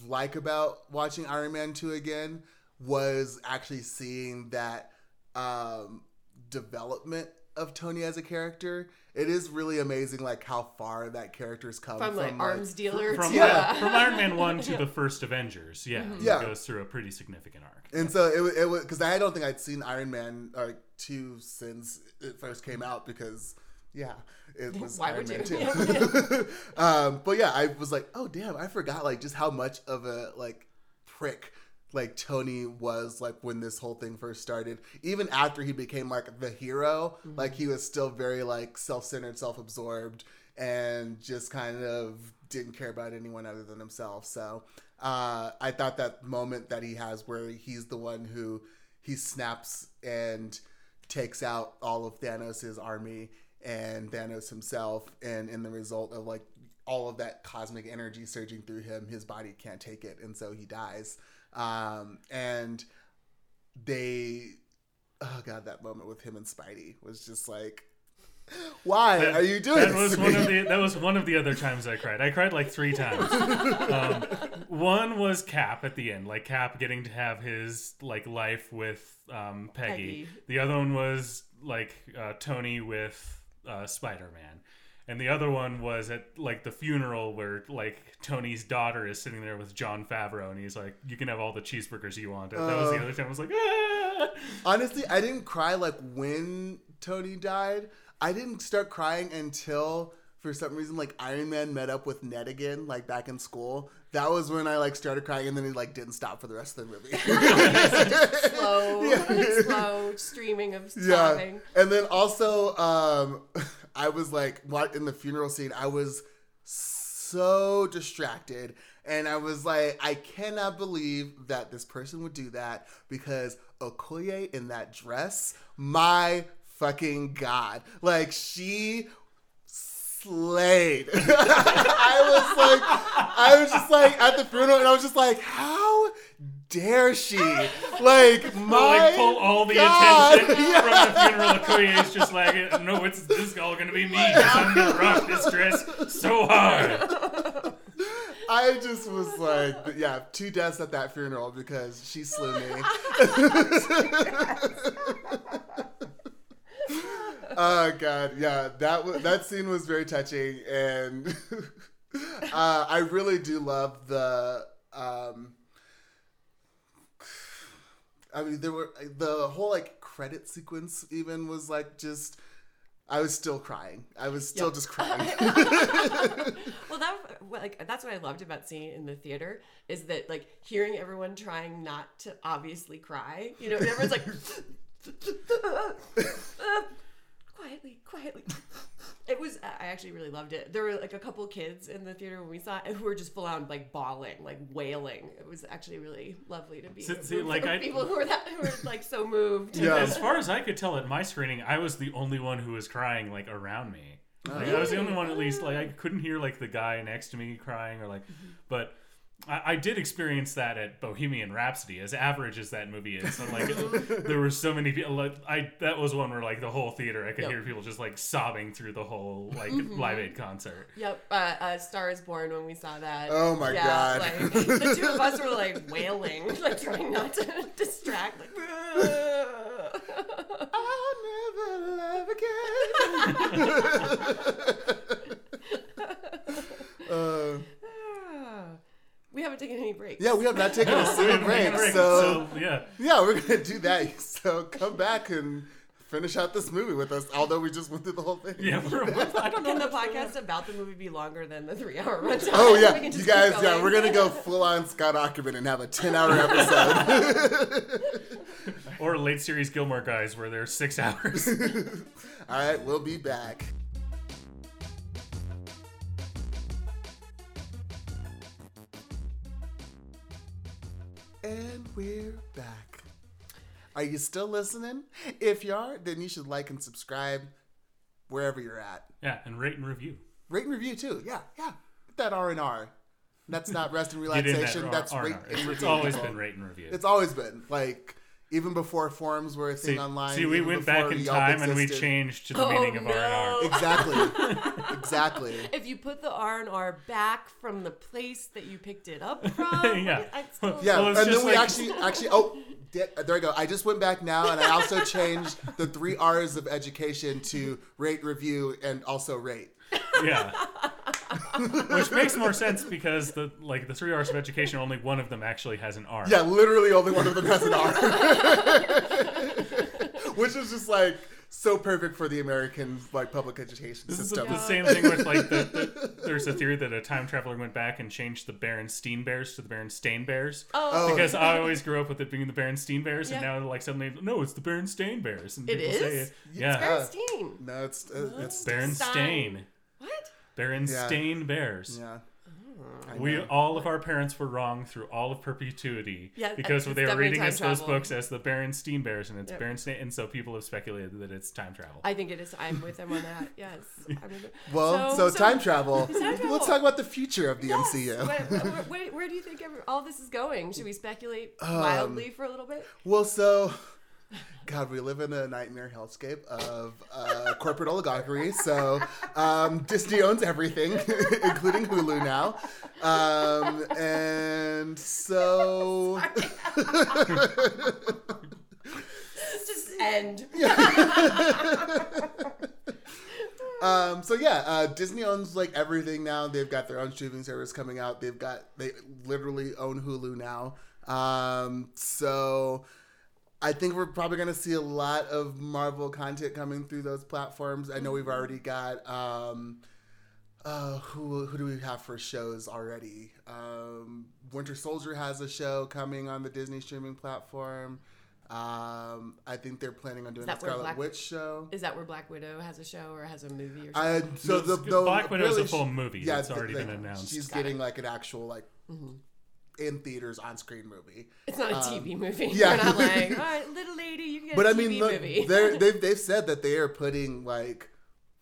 like about watching Iron Man 2 again was actually seeing that um, development of Tony as a character. It is really amazing, like how far that character's come From like like- arms dealer From, to Yeah. from Iron Man 1 to *laughs* the first Avengers, yeah, Yeah. it goes through a pretty significant arc. And so it, it was because I don't think I'd seen Iron Man uh, two since it first came out because yeah, it *laughs* was Why Iron would Man you? two. *laughs* um, but yeah, I was like, oh damn, I forgot like just how much of a like prick like Tony was like when this whole thing first started. Even after he became like the hero, like he was still very like self-centered, self-absorbed, and just kind of didn't care about anyone other than himself. So uh, I thought that moment that he has where he's the one who he snaps and takes out all of Thanos' army and Thanos himself, and in the result of like all of that cosmic energy surging through him, his body can't take it, and so he dies. Um, and they, oh god, that moment with him and Spidey was just like, why That- are you doing that this was to one me? of the that was one of the other times I cried. I cried like three times. um, one was Cap at the end, like Cap getting to have his like life with um, Peggy. Peggy. The other one was like uh, Tony with uh, Spider Man. And the other one was at like the funeral where like Tony's daughter is sitting there with Jon Favreau and he's like, "You can have all the cheeseburgers you want." And That was the Uh. other time. I was like, ah! Honestly, I didn't cry like when Tony died. I didn't start crying until for some reason like Iron Man met up with Ned again, like back in school. That was when I like started crying and then he like didn't stop for the rest of the movie. *laughs* slow, *laughs* slow streaming of yeah. And then also um *laughs* I was like what in the funeral scene, I was so distracted and I was like I cannot believe that this person would do that because Okoye in that dress, my fucking god. Like she slayed. *laughs* I was like, I was just like at the funeral, and I was just like, how dare she? Like *laughs* my like pull all the God. attention from the *laughs* funeral. Okoye is just like, no, it's this is all gonna be me. I'm gonna rock this dress so hard. I just was like, yeah, two deaths at that funeral because she slew me. Oh god, yeah, that that scene was very touching, and *laughs* uh, I really do love the. Um, I mean, there were the whole like credit sequence. Even was like just. I was still crying. I was still Yep. just crying. *laughs* *laughs* Well, that like that's what I loved about seeing it in the theater is that like hearing everyone trying not to obviously cry. You know, everyone's like quietly, quietly. It was. I actually really loved it. There were like a couple kids in the theater when we saw it who were just full on like bawling, like wailing. It was actually really lovely to be See- a see, like, I- people who were that who were like so moved. Yeah. As far as I could tell at my screening, I was the only one who was crying like around me. Oh. Like, I was the only one at least. Like I oh. couldn't hear like the guy next to me crying or like, mm-hmm. but. I, I did experience that at Bohemian Rhapsody, as average as that movie is. And like, *laughs* there were so many people. Like, I that was one where like the whole theater, I could Yep. hear people just like sobbing through the whole like Mm-hmm. Live Aid concert. Yep, uh, uh, Star is Born when we saw that. Oh my God. Like, the two of us were like wailing, *laughs* like trying not to *laughs* distract. Like, I'll never love again. uh, we haven't taken any breaks. yeah, we have not taken a *laughs* We single break, break, so yeah. yeah, we're gonna do that. *laughs* So come back and finish out this movie with us. Although we just went through the whole thing. Yeah, we're, *laughs* I don't know. Can the podcast about the movie be longer than the three-hour runtime? Oh yeah, you guys. Yeah, we're gonna go full on Scott Aukerman and have a ten-hour episode. Or late series Gilmore Guys, where they're six hours. All right, we'll be back. And we're back. Are you still listening? If you are, then you should like and subscribe wherever you're at. Yeah, and rate and review. Rate and review too. Yeah, yeah. Get that R and R. That's not rest and *laughs* in that relaxation. R- That's R&R. rate and review. it's always been rate and review. It's always been like even before forums were a thing see, online. see, we went back before in Yelp time and we changed to the Oh, meaning of no. R&R. Exactly. *laughs* exactly. If you put the R and R back from the place that you picked it up from, *laughs* Yeah. Still, Yeah, Well, and then just we actually actually oh di- there I go. I just went back now and I also changed the three R's of education to rate, review, and also rate. Yeah. *laughs* *laughs* Which makes more sense because the like the three R's of education, only one of them actually has an R. Yeah, literally only one of them has an R. *laughs* Which is just like so perfect for the American like public education This is the, system. the same thing with like the, the there's a theory that a time traveler went back and changed the Berenstain Bears to the Berenstain Bears. Oh, Because I always grew up with it being the Berenstain Bears, and now like suddenly no, it's the Berenstain Bears. And It people say is? it. Yeah, Bernstein. no, it's uh, it's Berenstain. What? Berenstain Bears. yeah. I We know. all of our parents were wrong through all of perpetuity Yeah, because it's they were definitely reading time us those travel. books as the Berenstain Bears, and it's Yep. Berenstain, and so people have speculated that it's time travel. I think it is. I'm with them on that. *laughs* Yes. I'm with them. Well, so, time travel. *laughs* Time travel. Let's talk about the future of the Yes. MCU. Where, where, where, where do you think every, all this is going? Should we speculate Um, wildly for a little bit? Well, so, *laughs* God, we live in a nightmare hellscape of uh, corporate oligarchy. So, um, Disney owns everything, *laughs* including Hulu now. Um, and so, Just end. *laughs* um, so yeah, uh, Disney owns like everything now. They've got their own streaming service coming out. They've got they literally own Hulu now. Um, so I think we're probably going to see a lot of Marvel content coming through those platforms. I know we've already got um, uh, who who do we have for shows already? Um, Winter Soldier has a show coming on the Disney streaming platform. Um, I think they're planning on doing a that where Scarlet Black- Witch show. Is that where Black Widow has a show or has a movie or I, something? so the, the Black Widow's really a full movie. Yeah, it's already like, been announced. She's Got getting like an actual like in theaters on screen movie. it's not a TV movie. um, yeah. We're not like, *laughs* all right, little lady, you can get But a I TV mean, look, movie. they're, *laughs* they've they've said that they are putting like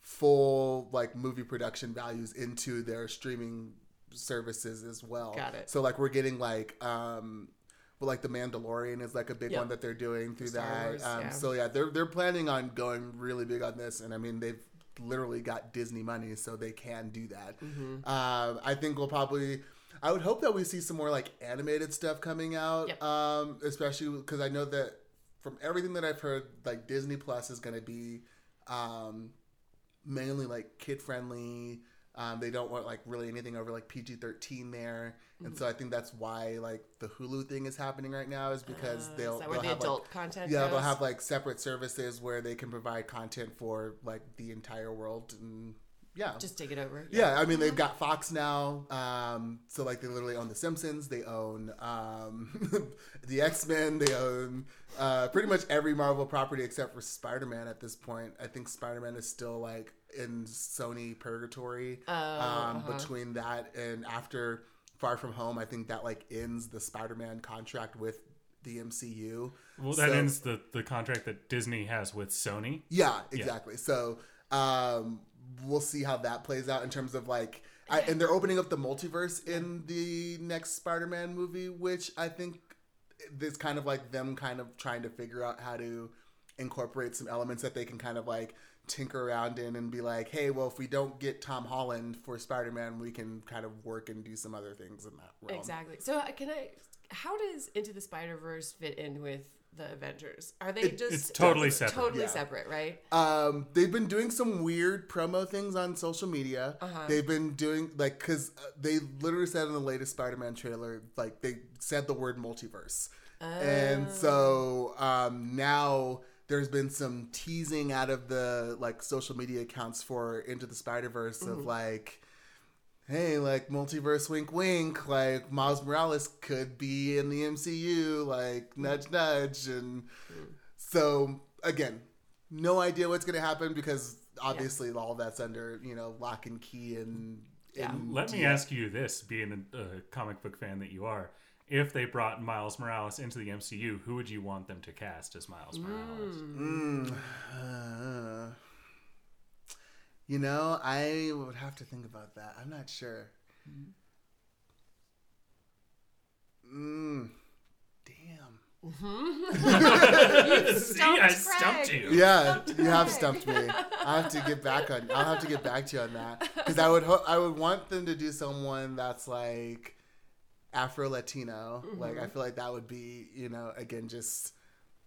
full like movie production values into their streaming services as well. Got it. So like we're getting like um well like the Mandalorian is like a big Yep. one that they're doing through Star that. Wars, um yeah. so yeah, they're they're planning on going really big on this and I mean they've literally got Disney money so they can do that. Mm-hmm. Um I think we'll probably I would hope that we see some more like animated stuff coming out. Yep. Um especially cuz I know that from everything that I've heard, like Disney Plus is going to be um, mainly like kid friendly. Um, they don't want like really anything over like PG thirteen there, Mm-hmm. and so I think that's why like the Hulu thing is happening right now is because Uh, they'll is they'll the have adult like content yeah goes? they'll have like separate services where they can provide content for like the entire world and yeah Just take it over. yeah, I mean they've got Fox now, um, so like they literally own The Simpsons, they own um, *laughs* the X Men, they own uh, pretty much every Marvel property except for Spider Man at this point. I think Spider Man is still like in Sony purgatory Oh, um, uh-huh. between that and after Far From Home. I think that like ends the Spider Man contract with the MCU. well, that So- ends the, the contract that Disney has with Sony. Yeah, exactly. So um, we'll see how that plays out in terms of like, I, and they're opening up the multiverse in the next Spider-Man movie, which I think is kind of like them kind of trying to figure out how to incorporate some elements that they can kind of like tinker around in and be like, hey, well, if we don't get Tom Holland for Spider-Man, we can kind of work and do some other things in that realm. Exactly. So uh, can I? How does Into the Spider Verse fit in with the Avengers? Are they It- just It's totally separate. totally Yeah. separate, right? Um, they've been doing some weird promo things on social media. Uh-huh. They've been doing like because they literally said in the latest Spider-Man trailer, like they said the word multiverse, and so um, now there's been some teasing out of the like social media accounts for Into the Spider Verse of like. Hey, like multiverse, wink, wink. Like Miles Morales could be in the MCU. Like nudge, nudge, and so again, no idea what's going to happen because obviously all that's under you know lock and key and. Yeah. and Let me ask you this, being a, a comic book fan that you are, if they brought Miles Morales into the MCU, who would you want them to cast as Miles Morales? Mm, *sighs* uh, you know, I would have to think about that. I'm not sure. Mm, damn. *laughs* *laughs* See, I Stumped stumped you. Yeah, Stumped you have Craig. stumped me. I have to get back on. I'll have to get back to you on that because I would. Ho- I would want them to do someone that's like Afro Latino. Like I feel like that would be, you know, again just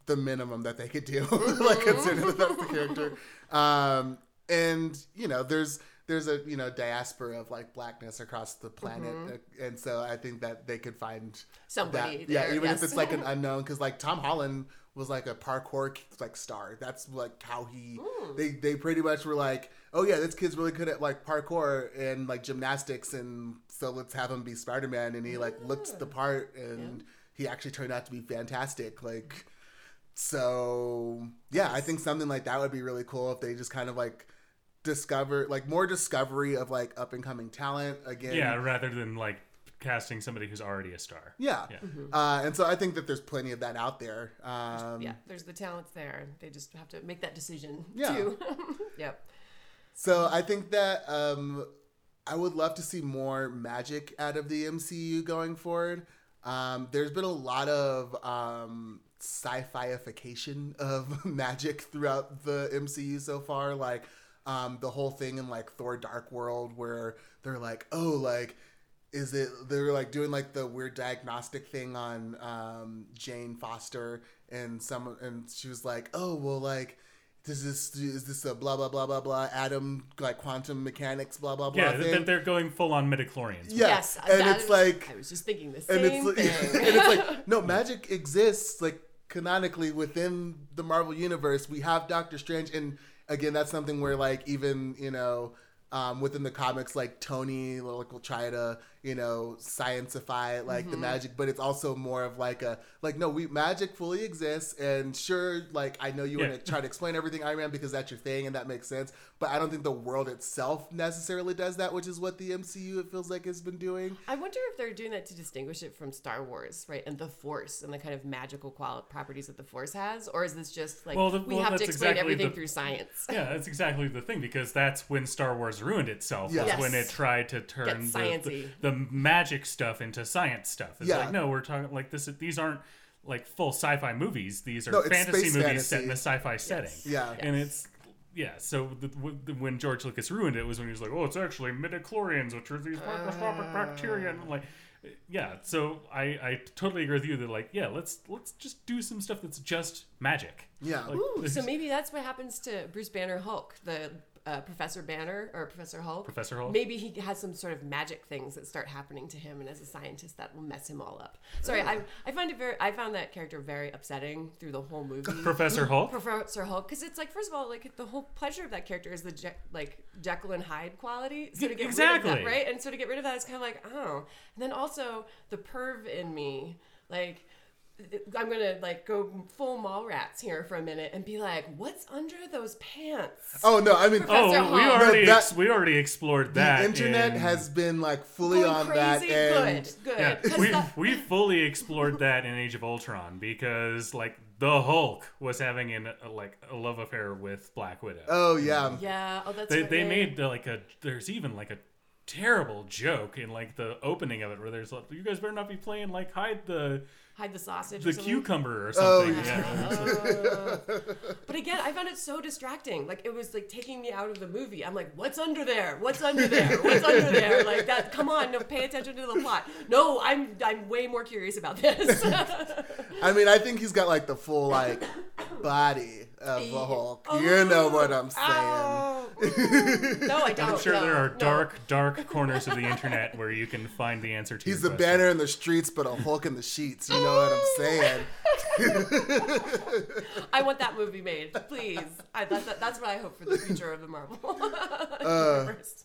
the minimum that they could do. *laughs* like considering that that's the character. Um, and you know, there's there's a you know diaspora of like blackness across the planet, uh, and so I think that they could find Somebody that, yeah, even yes. if it's like an *laughs* unknown, because like Tom Holland was like a parkour like star. That's like how he. They they pretty much were like, oh yeah, this kid's really good at like parkour and like gymnastics, and so let's have him be Spider Man, and he like looked the part, and he actually turned out to be fantastic. Like, so yeah, I think something like that would be really cool if they just kind of like discover like more discovery of like up and coming talent again. Yeah, rather than like casting somebody who's already a star. Yeah. Yeah. Uh, and so I think that there's plenty of that out there. Um, yeah, there's the talents there. They just have to make that decision Yeah. too. *laughs* yep. So I think that um, I would love to see more magic out of the MCU going forward. Um, there's been a lot of um, sci-fiification of *laughs* magic throughout the MCU so far. Like um, the whole thing in like Thor: Dark World, where they're like, oh, like is it they're like doing like the weird diagnostic thing on um, Jane Foster and some and she was like, oh well, like. Does this is this a blah blah blah blah blah atom like quantum mechanics blah blah blah Yeah, thing? they're going full on midichlorians. yeah, Yes, and it's is- like I was just thinking the and it's like, thing. *laughs* and it's like no magic exists like canonically within the Marvel universe. We have Doctor Strange, and again, that's something where like even you know um, within the comics, like Tony like will try to you know scienceify like Mm-hmm. the magic, but it's also more of like a like no, we magic fully exists, and sure, like I know you Yeah. want to try to explain everything Iron Man because that's your thing and that makes sense, but I don't think the world itself necessarily does that, which is what the MCU it feels like has been doing. I wonder if they're doing that to distinguish it from Star Wars, right? And the Force and the kind of magical qual- properties that the Force has, or is this just like Well, the- we well, have to explain exactly everything the- through science? Yeah, that's exactly the thing because that's when Star Wars ruined itself. Was Yes. when it tried to turn Get the, the, the magic stuff into science stuff. It's Yeah. like no, we're talking like this. These aren't like full sci-fi movies. These are No, fantasy space movies set in a sci-fi setting. Yeah. and it's yeah. So the, w- the, when George Lucas ruined it was when he was like, oh, it's actually midichlorians, which are these microscopic uh. bacteria. And I'm like, yeah. So I I totally agree with you that like yeah, let's let's just do some stuff that's just magic. Yeah. Like, Ooh, so maybe that's what happens to Bruce Banner Hulk, the uh, Professor Banner or Professor Hulk. Professor Hulk? Maybe he has some sort of magic things that start happening to him, and as a scientist, that will mess him all up. Sorry, I, I find it very. I found that character very upsetting through the whole movie. *laughs* Professor *laughs* Hulk. Professor Hulk, because it's like first of all, like the whole pleasure of that character is the Je- like Jekyll and Hyde quality. So to get rid of Exactly. that, right? And so to get rid of that, it's kind of like oh, and then also the perv in me, like. I'm gonna like go full mall rats here for a minute and be like, "What's under those pants?" Oh no, I mean Oh, we Hulk. already No, that- ex- we already explored that. the internet in- has been like fully Going on that, and good, good. yeah, 'Cause we that- we fully explored that in Age of Ultron because like the Hulk was having an, a, like a love affair with Black Widow. oh yeah, yeah, oh, that's they they yeah. made uh, like a there's even like a terrible joke in like the opening of it where there's like you guys better not be playing like hide the hide the sausage. the or something. cucumber or Oh, something. yeah. yeah. *laughs* Oh. *laughs* But again, I found it so distracting. Like it was like taking me out of the movie. I'm like, what's under there? What's under there? What's under there? *laughs* Like that. Come on, no, pay attention to the plot. No, I'm I'm way more curious about this. I mean, I think he's got like the full like body of a Hulk. You know what I'm saying? Oh. Ooh. No, I don't. I'm sure no, there are no. dark dark corners of the internet where you can find the answer to. He's your the question. banner in the streets, but a Hulk in the sheets. You know what I'm saying? *laughs* I want that movie made, please. I, that, that, that's what I hope for the future of the Marvel *laughs* Uh, universe.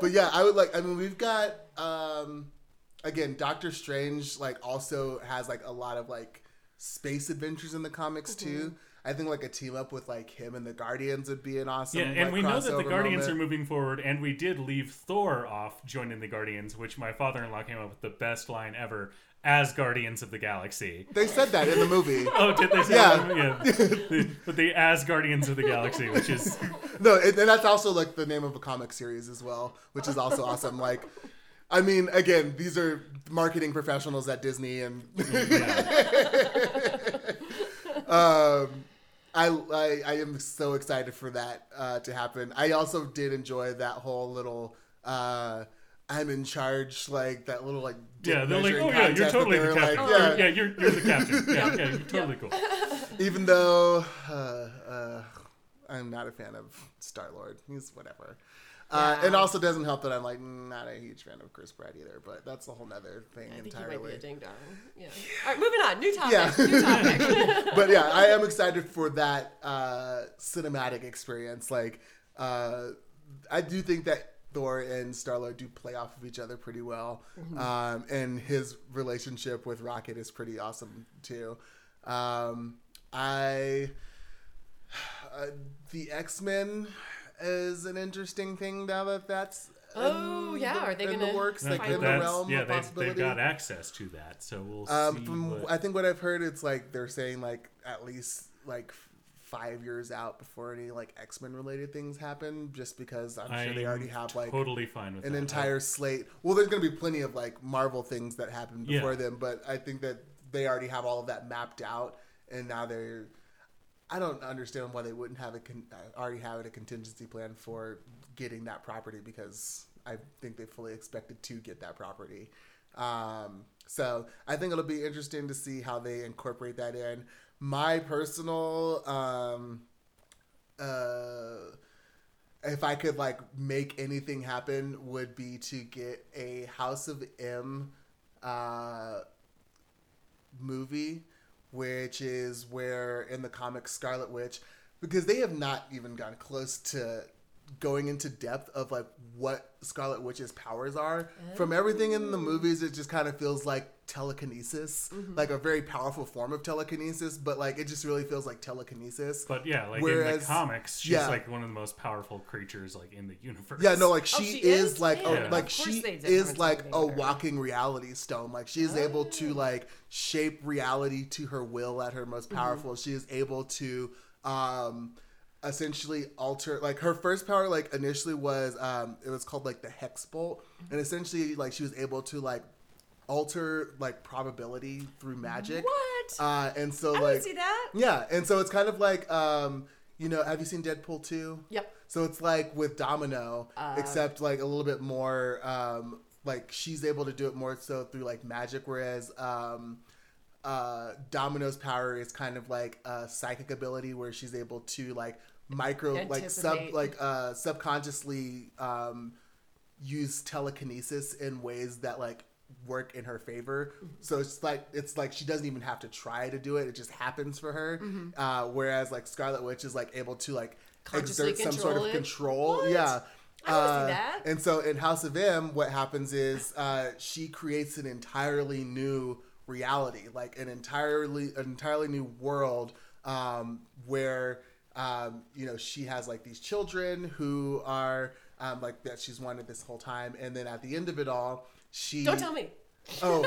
But yeah, I would like. I mean, we've got um, again, Doctor Strange like also has like a lot of like space adventures in the comics Mm-hmm. too. I think like a team up with like him and the Guardians would be an awesome. Yeah, and like, we know that the Guardians moment. are moving forward, and we did leave Thor off joining the Guardians, which my father-in-law came up with the best line ever as Guardians of the Galaxy. They said that in the movie. *laughs* Oh, did they say Yeah. that? Yeah. *laughs* but they as Guardians of the Galaxy, which is *laughs* No, and, and that's also like the name of a comic series as well, which is also awesome. Like, I mean, again, these are marketing professionals at Disney, and yeah. um, I, I I am so excited for that uh, to happen. I also did enjoy that whole little. Uh, I'm in charge, like that little like. Yeah, they're like, oh yeah, you're totally the captain. like, yeah. yeah. you're, you're the captain. *laughs* Yeah, yeah, you're totally cool. Even though uh, uh, I'm not a fan of Star Lord, he's whatever. Uh, Yeah. and also doesn't help that I'm like not a huge fan of Chris Pratt either, but that's a whole nother thing I think might be entirely. a ding dong. Yeah. All right, moving on. New topic. Yeah. New topic. *laughs* but yeah, I am excited for that uh, cinematic experience. Like, uh, I do think that Thor and Starlord do play off of each other pretty well, um, and his relationship with Rocket is pretty awesome too. Um, I *sighs* uh, the X Men is an interesting thing now that that's Oh, in yeah, the, are they in the gonna works Like, like in the that's- realm yeah, of they've, possibility? they've got access to that, so we'll Um, see. from what- I think what I've heard, it's like they're saying like at least like five years out before any like X Men related things happen, just because I'm sure they I'm already have like totally fine with an that. entire slate. Well, there's gonna be plenty of like Marvel things that happen Yeah. before them, but I think that they already have all of that mapped out, and now they're. I don't understand why they wouldn't have a con- already have a contingency plan for getting that property because I think they fully expected to get that property. Um, so I think it'll be interesting to see how they incorporate that in. My personal, um, uh, if I could like make anything happen, would be to get a House of M, uh, movie, which is where in the comics Scarlet Witch, because they have not even gone close to going into depth of like what Scarlet Witch's powers are. From everything in the movies, it just kind of feels like telekinesis, like a very powerful form of telekinesis, but like it just really feels like telekinesis. But yeah, like in the comics, she's yeah. like one of the most powerful creatures like in the universe. Yeah, no, like Oh, she, she is, is? like Yeah, a, of like she is like a her. walking reality stone. Like she is able to like shape reality to her will at her most powerful. She is able to um essentially alter like her first power like initially was um it was called like the hex bolt and essentially like she was able to like alter like probability through magic What? uh and so I like see that. yeah and so it's kind of like um you know have you seen deadpool 2 Yep. so it's like with Domino, except like a little bit more. Um, like she's able to do it more so through like magic, whereas um, uh, Domino's power is kind of like a psychic ability where she's able to like micro, like sub, like uh, subconsciously um, use telekinesis in ways that like work in her favor. So it's like it's like she doesn't even have to try to do it; it just happens for her. Uh, whereas like Scarlet Witch is like able to like exert some sort of control it? control. What? Yeah. I see Uh, that. And so in House of M, what happens is uh, she creates an entirely new reality, like an entirely an entirely new world um, where um, you know she has like these children who are um, like that she's wanted this whole time, and then at the end of it all, she Don't tell me. Oh,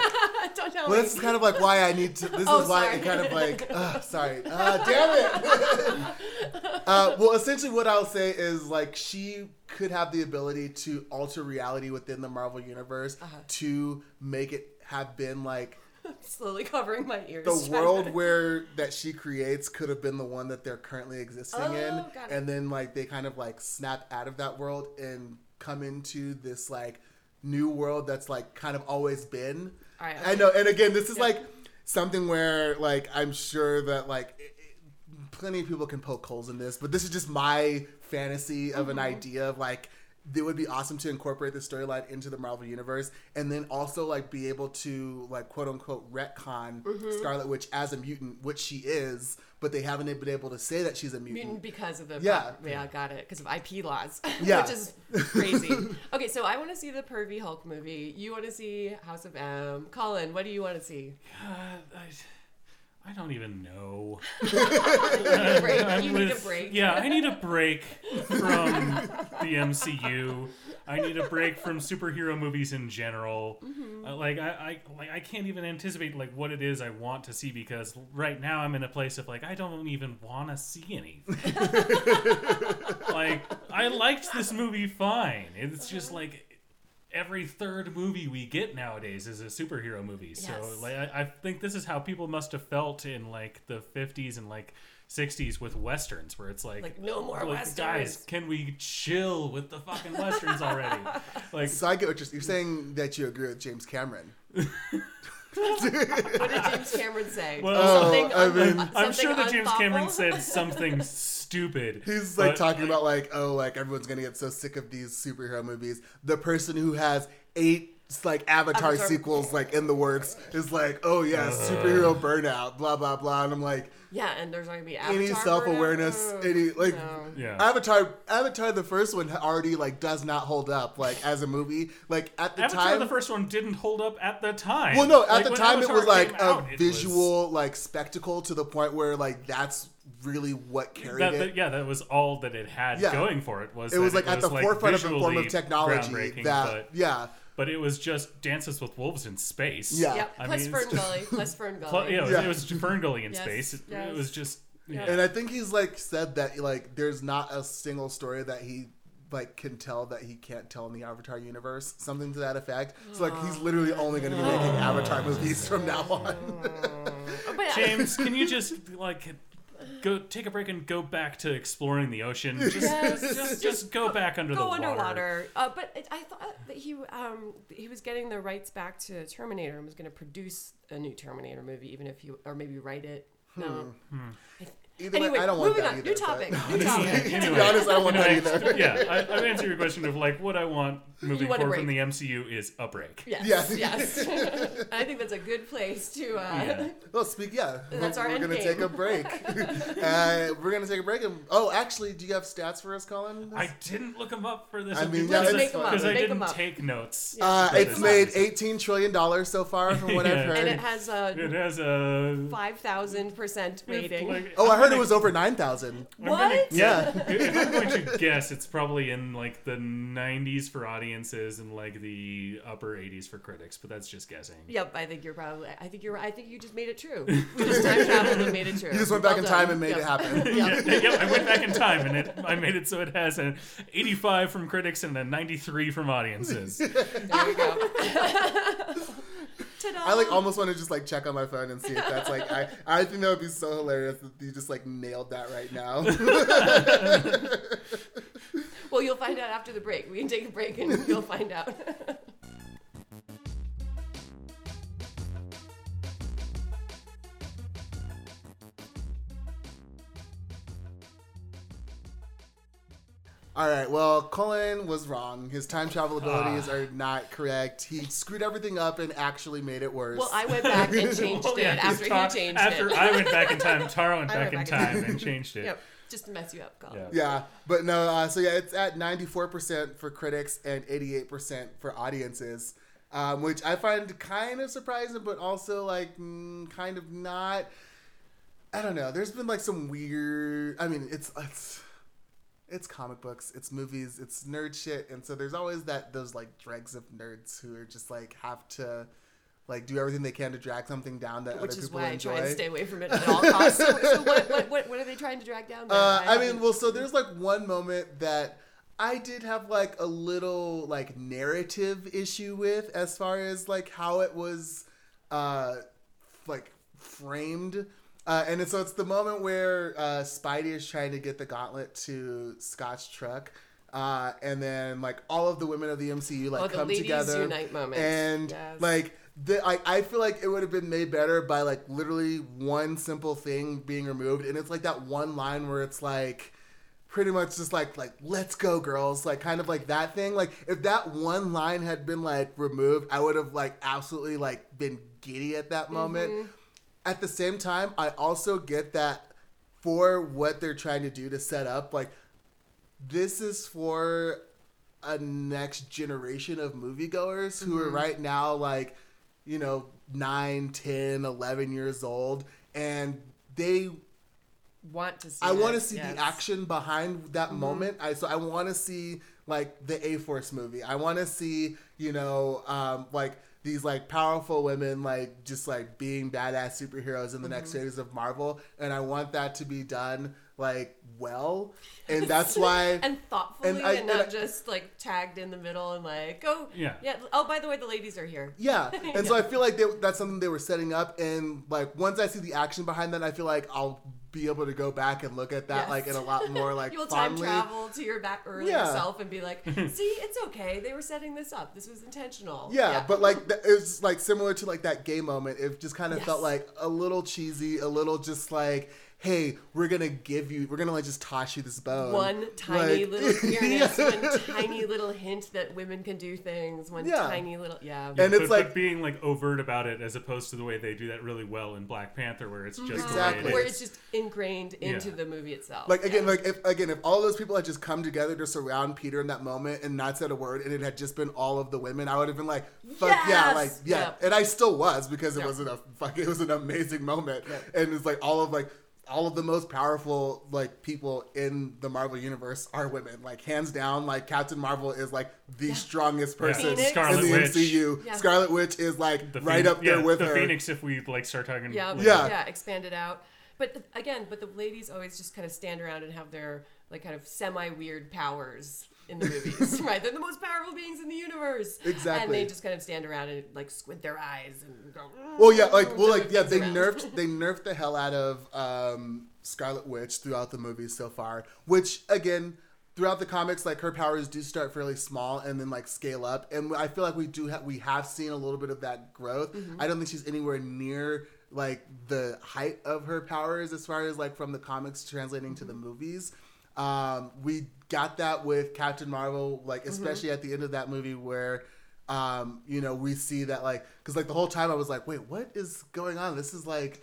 *laughs* Don't tell well, me. this is kind of like why I need to. This Oh, is why sorry. it kind of like. *laughs* Uh, sorry. Uh, damn it. *laughs* uh, well, essentially, what I'll say is like she could have the ability to alter reality within the Marvel universe Uh-huh. to make it have been like *laughs* Slowly covering my ears. the *laughs* world to- where that she creates could have been the one that they're currently existing in Oh, it. and then like they kind of like snap out of that world and come into this like new world that's like kind of always been right, i know and again this is like something where like i'm sure that like it, it- plenty of people can poke holes in this but this is just my fantasy of an Mm-hmm. idea of like it would be awesome to incorporate the storyline into the Marvel universe and then also like be able to like quote unquote retcon Mm-hmm. Scarlet Witch as a mutant, which she is, but they haven't been able to say that she's a mutant. Mutant because of the Yeah. yeah got it because of IP laws *laughs* Yeah. which is *laughs* crazy. okay, so I want to see the pervy Hulk movie. You want to see House of M. Colin, what do you want to see? Uh, I, I don't even know. *laughs* Need a. I'm You need a with- break. Yeah, I need a break from the MCU. I need a break from superhero movies in general. Mm-hmm. Uh, like I, I, like I can't even anticipate like what it is I want to see because right now I'm in a place of like I don't even want to see anything. *laughs* like I liked this movie fine. It's just like every third movie we get nowadays is a superhero movie. So like I, I think this is how people must have felt in like the 50s and like 60s with westerns where it's like Like, no more like, westerns. guys can we chill with the fucking westerns already *laughs* like So I get what you're, you're saying that you agree with James Cameron. *laughs* What did James Cameron say? Well- something I un- mean- uh, I'm sure that James Cameron said something *laughs* stupid. He's like but, talking about like, oh, like everyone's gonna get so sick of these superhero movies. The person who has eight like Avatar, Avatar. sequels like in the works is like, oh yeah, uh. superhero burnout, blah blah blah, and I'm like, Yeah, and there's not gonna be Avatar any self awareness, mm, any like. No. Yeah. Avatar, Avatar, the first one already like does not hold up like as a movie. Like at the Avatar, time, the first one, didn't hold up at the time. Well, no, at Like, the when time it was like came a out, it was- visual like spectacle to the point where like that's really what carried that, it. that- yeah, that was all that it had Yeah. going for it. Was it was that like at the was, forefront of a form of technology groundbreaking, that but, yeah but it was just Dances with Wolves in space. Yeah. Yep. I Plus mean, Fern Gully. Plus Fern *laughs* Gully. Pl- yeah, it was, Yeah. it was Ferngully in *laughs* Yes, space. It, yes. it was just. Yeah. and i think he's like said that like there's not a single story that he like can tell that he can't tell in the avatar universe something to that effect so like he's literally only going to be making avatar movies from now on but *laughs* yeah. James, can you just like go take a break and go back to exploring the ocean? *laughs* Just, Yes. just, just go back under the go water. underwater. Uh, but it, I thought that he um he was getting the rights back to Terminator and was going to produce a new Terminator movie, even if he or maybe write it. No. Either Anyway, way i don't want moving that on. either New but- topic. New *laughs* Anyway, topic. to be honest i don't want that anyway, either yeah, *laughs* I, I've answered your question of like what I want moving want forward from the. MCU is a break. Yes. Yes. Yes. *laughs* I think that's a good place to. Uh, Yeah. well speak yeah That's we're, our we're gonna game. take a break uh, we're gonna take a break and oh actually do you have stats for us colin I didn't look them up for this I mean, because yeah, Let's make them up. because I didn't up. take notes. uh, it's made 18 trillion dollars so far from what i've heard and it has a It has a five thousand percent rating. like- oh i heard it was over 9000 I'm gonna- What? yeah if *laughs* I'm going to guess, it's probably in like the 90s for audiences and like the upper 80s for critics, but that's just guessing. Yep, I think you're probably. I think you're. I think you just made it true. *laughs* You just time traveled and made it true. You just went back in time done. and made Yep. it happen. *laughs* Yep. Yeah, yeah, I went back in time and it, I made it so it has an 85 from critics and a 93 from audiences. There we go. I like almost want to just like check on my phone and see if that's like I I think that would be so hilarious that you just like nailed that right now. *laughs* *laughs* Well, you'll find out after the break. We can take a break and you'll find out. *laughs* All right, well, Colin was wrong. His time travel abilities are not correct. He screwed everything up and actually made it worse. well, I went back and *laughs* changed Well, yeah, it after Tar- he changed after it. I went back in time, Tara went *laughs* back went in back in time and changed it. Yep, just to mess you up, Colin. Yeah. yeah, but no. Uh, so yeah, it's at ninety four percent for critics and eighty eight percent for audiences, um, which I find kind of surprising, but also like mm, kind of not. I don't know. There's been like some weird. I mean, it's it's it's comic books, it's movies, it's nerd shit, and so there's always that those like dregs of nerds who are just like have to like do everything they can to drag something down that Which other is people why enjoy. I try and stay away from it at all costs. So, so what, what, what, what are they trying to drag down? Uh, I mean, well, so there's like one moment that I did have like a little like narrative issue with as far as like how it was uh like framed. Uh, and so it's the moment where uh, Spidey is trying to get the gauntlet to Scott's truck. Uh, and then like all of the women of the MCU like Oh, come together unite moment. and Yes. like the, I, I feel like it would have been made better by like literally one simple thing being removed and it's like that one line where it's like pretty much just like like let's go girls like kind of like that thing like if that one line had been like removed i would have like absolutely like been giddy at that moment at the same time i also get that for what they're trying to do to set up like this is for a next generation of moviegoers who are right now like you know 9 10 11 years old and they Want to see? I want to see yes. the action behind that moment. I so I want to see like the A Force movie. I want to see you know um, like these like powerful women like just like being badass superheroes in the next mm-hmm. phase of Marvel, and I want that to be done like well, *laughs* and that's why. and thoughtfully and and, I- and not I- just like tagged in the middle and like oh Yeah. yeah oh by the way the ladies are here Yeah, *laughs* and so I feel like they, that's something they were setting up, and like once I see the action behind that, I feel like I'll be able to go back and look at that Yes. like in a lot more like *laughs* you'll time fondly. travel to your back earlier Yeah. self and be like *laughs* see it's okay they were setting this up this was intentional Yeah, but like it's like similar to like that gay moment. It just kind of Yes. felt like a little cheesy, a little just like, hey, we're gonna give you, we're gonna like just toss you this bone. one tiny Like- *laughs* little queerness, Yeah. one tiny little hint that women can do things, one Yeah. tiny little yeah. And but, it's like- but being like overt about it as opposed to the way they do that really well in Black Panther, where it's just Exactly. the way Where it it's just ingrained into Yeah. the movie itself. Like again, Yeah. like if again, if all those people had just come together to surround Peter in that moment and not said a word, and it had just been all of the women, I would have been like, "Fuck yeah!" Like yeah, Yep. and I still was because it Yep. was an a fuck, it was an amazing moment, and it's like all of like all of the most powerful like people in the Marvel universe are women, like hands down. Like Captain Marvel is like the strongest person Phoenix. in the Witch. MCU. Yeah. Scarlet Witch is like the right Phoenix- up there yeah, with the her. Phoenix. If we like start talking, yeah, like, Yeah. yeah, expanded out. But again, but the ladies always just kind of stand around and have their like kind of semi weird powers in the movies, *laughs* right? They're the most powerful beings in the universe. Exactly. And they just kind of stand around and like squint their eyes and go. Well, yeah, like well, "Mm," like *laughs* yeah, they around. nerfed they nerfed the hell out of um, Scarlet Witch throughout the movies so far. Which again, throughout the comics, like her powers do start fairly small and then like scale up. And I feel like we do have we have seen a little bit of that growth. Mm-hmm. I don't think she's anywhere near like the height of her powers as far as like from the comics translating to the Mm-hmm. movies. Um, we got that with Captain Marvel, Mm-hmm. like especially at the end of that movie where um, you know, we see that like because like the whole time I was like, wait, what is going on? This is like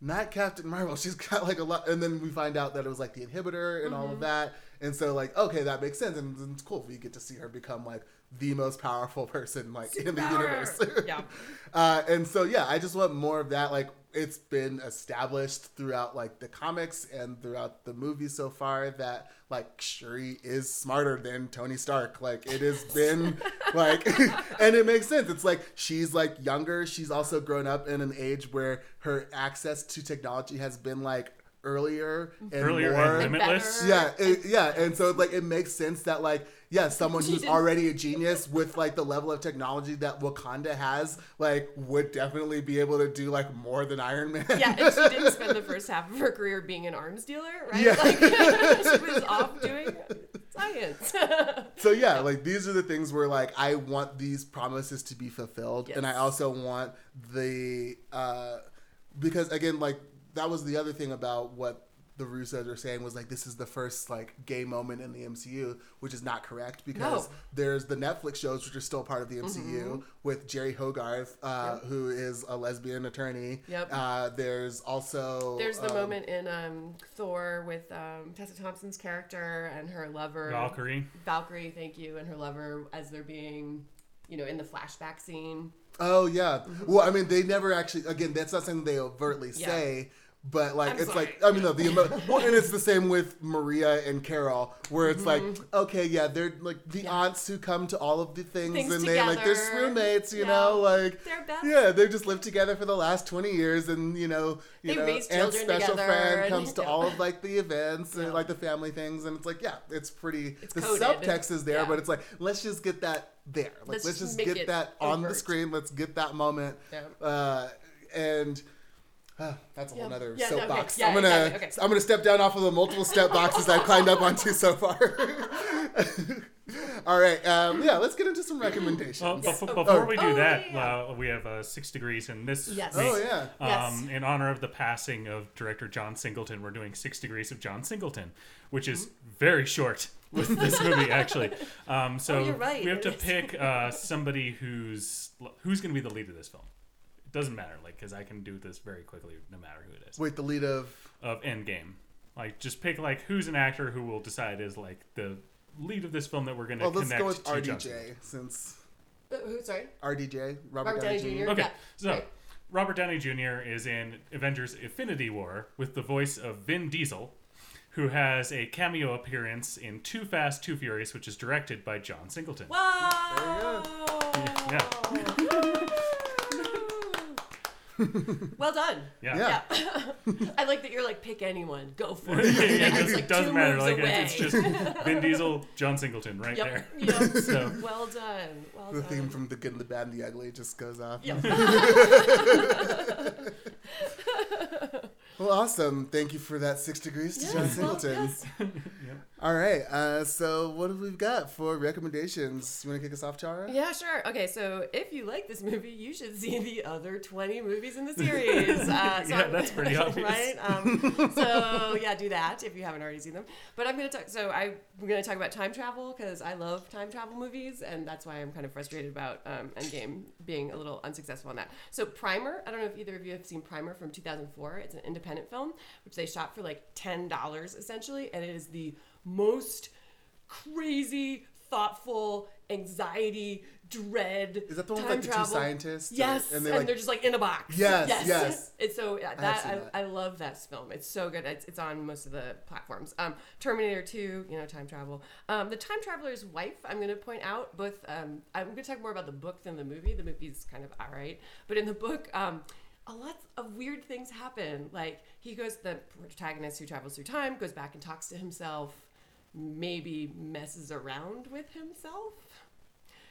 not Captain Marvel. *laughs* She's got like a lot, and then we find out that it was like the inhibitor and all Mm-hmm. of that, and so like okay, that makes sense, and, and it's cool. We get to see her become like the most powerful *laughs* person like in the universe. Yeah. *laughs* uh, and so yeah, I just want more of that. Like it's been established throughout like the comics and throughout the movie so far that like Shuri is smarter than Tony Stark. Like it has *laughs* been like, *laughs* and it makes sense. It's like she's like younger. She's also grown up in an age where her access to technology has been like earlier and earlier more and limitless. yeah, it, yeah, and so like it makes sense that like yeah, someone who's already a genius with like the level of technology that Wakanda has, like would definitely be able to do like more than Iron Man. Yeah, and she didn't spend the *laughs* first half of her career being an arms dealer, right? Yeah. Like *laughs* she *laughs* was off doing science. so yeah, like these are the things where like I want these promises to be fulfilled, and I also want the uh because again, like that was the other thing about what the Russos were saying was like this is the first like gay moment in the MCU, which is not correct because No. Mm-hmm. there's the Netflix shows which are still part of the MCU with Jeri Hogarth, uh, Yep. who is a lesbian attorney. Yep. Uh, there's also There's the um, moment in um, Thor with um, Tessa Thompson's character and her lover Valkyrie. Valkyrie, thank you, and her lover as they're being, you know, in the flashback scene. Oh yeah. Well, I mean, they never actually. Again, that's not something they overtly Yeah. say. But like, I'm it's sorry. like I mean, no, the emo- well, and it's the same with Maria and Carol, where it's like, okay, yeah, they're like the Mm-hmm. Yeah. aunts who come to all of the things, Things and they like they're roommates, you Yeah. know, like They're best. yeah, they've just lived together for the last twenty years, and you know, you They know, children special together, friend and- comes to all of *laughs* like the events and like the family things, and it's like, yeah, it's pretty. It's the coded. subtext is there, but it's like, let's just get that there. Like, Let's let's, just just get that on the screen. Let's get that moment. Yeah. Uh, and uh, *sighs* that's a whole Yeah. nother Yeah, no, okay. soapbox. Yeah, I'm gonna exactly. Okay. I'm gonna step down off of the multiple step boxes I've climbed up onto so far. *laughs* All right, um, yeah, let's get into some recommendations. Well, Yes. befo- Oh, before oh. we do Oh, that, yeah. uh, we have uh, Six Degrees in this Yes. week. oh yeah, Yes. Um, in honor of the passing of director John Singleton, we're doing Six Degrees of John Singleton, which is Mm-hmm. very short with this *laughs* movie, actually. Um, so Oh, you're right, we have to pick uh, somebody who's who's going to be the lead of this film. It doesn't matter, like, because I can do this very quickly, no matter who it is. wait, the lead of Of Endgame, like, just pick like who's an actor who will decide is like the lead of this film that we're going to well, let's connect go with to John Singleton. RDJ since Uh, who? Sorry, RDJ Robert, Robert Downey Jr. Okay, Yeah. so Right. Robert Downey Jr. is in Avengers Infinity War with the voice of Vin Diesel, who has a cameo appearance in Too Fast, Too Furious, which is directed by John Singleton. Whoa! *laughs* *laughs* well done. Yeah. Yeah. Yeah. *laughs* I like that you're like pick anyone, go for *laughs* it. Yeah, it It's doesn't, like doesn't matter. Like away. it's just Vin Diesel, John Singleton, right Yep. there. Yep. So Well done. Well The done. theme from The Good and the Bad and the Ugly just goes off. Yep. Well, awesome. Thank you for that six degrees to Yes, John well, Singleton. yes. *laughs* All right. Uh, so, what have we got for recommendations? You want to kick us off, Tara? Yeah, sure. Okay, so if you like this movie, you should see the other 20 movies in the *laughs* series. Uh, so Yeah, I'm- that's pretty *laughs* obvious. right? Um, so, yeah, do that if you haven't already seen them. But I'm going to talk, so I'm going to talk about time travel because I love time travel movies, and that's why I'm kind of frustrated about um, Endgame being a little unsuccessful on that. So, Primer, I don't know if either of you have seen Primer from 2004. It's an independent film, which they shot for like $10 essentially, and it is the most crazy, thoughtful, anxiety, dread. Is that the one with like the travel. two scientists? or- Yes, and, they they're, just like in a box. Yes, yes. It's so yeah, that I, that. I love that film. It's so good. It's, it's on most of the platforms. Um, Terminator Two, you know, time travel. Um, the time traveler's wife. I'm going to point out both. Um, I'm going to talk more about the book than the movie. The movie's kind of all right, but in the book, um, a lot of weird things happen. Like he goes, the protagonist who travels through time goes back and talks to himself. Maybe messes around with himself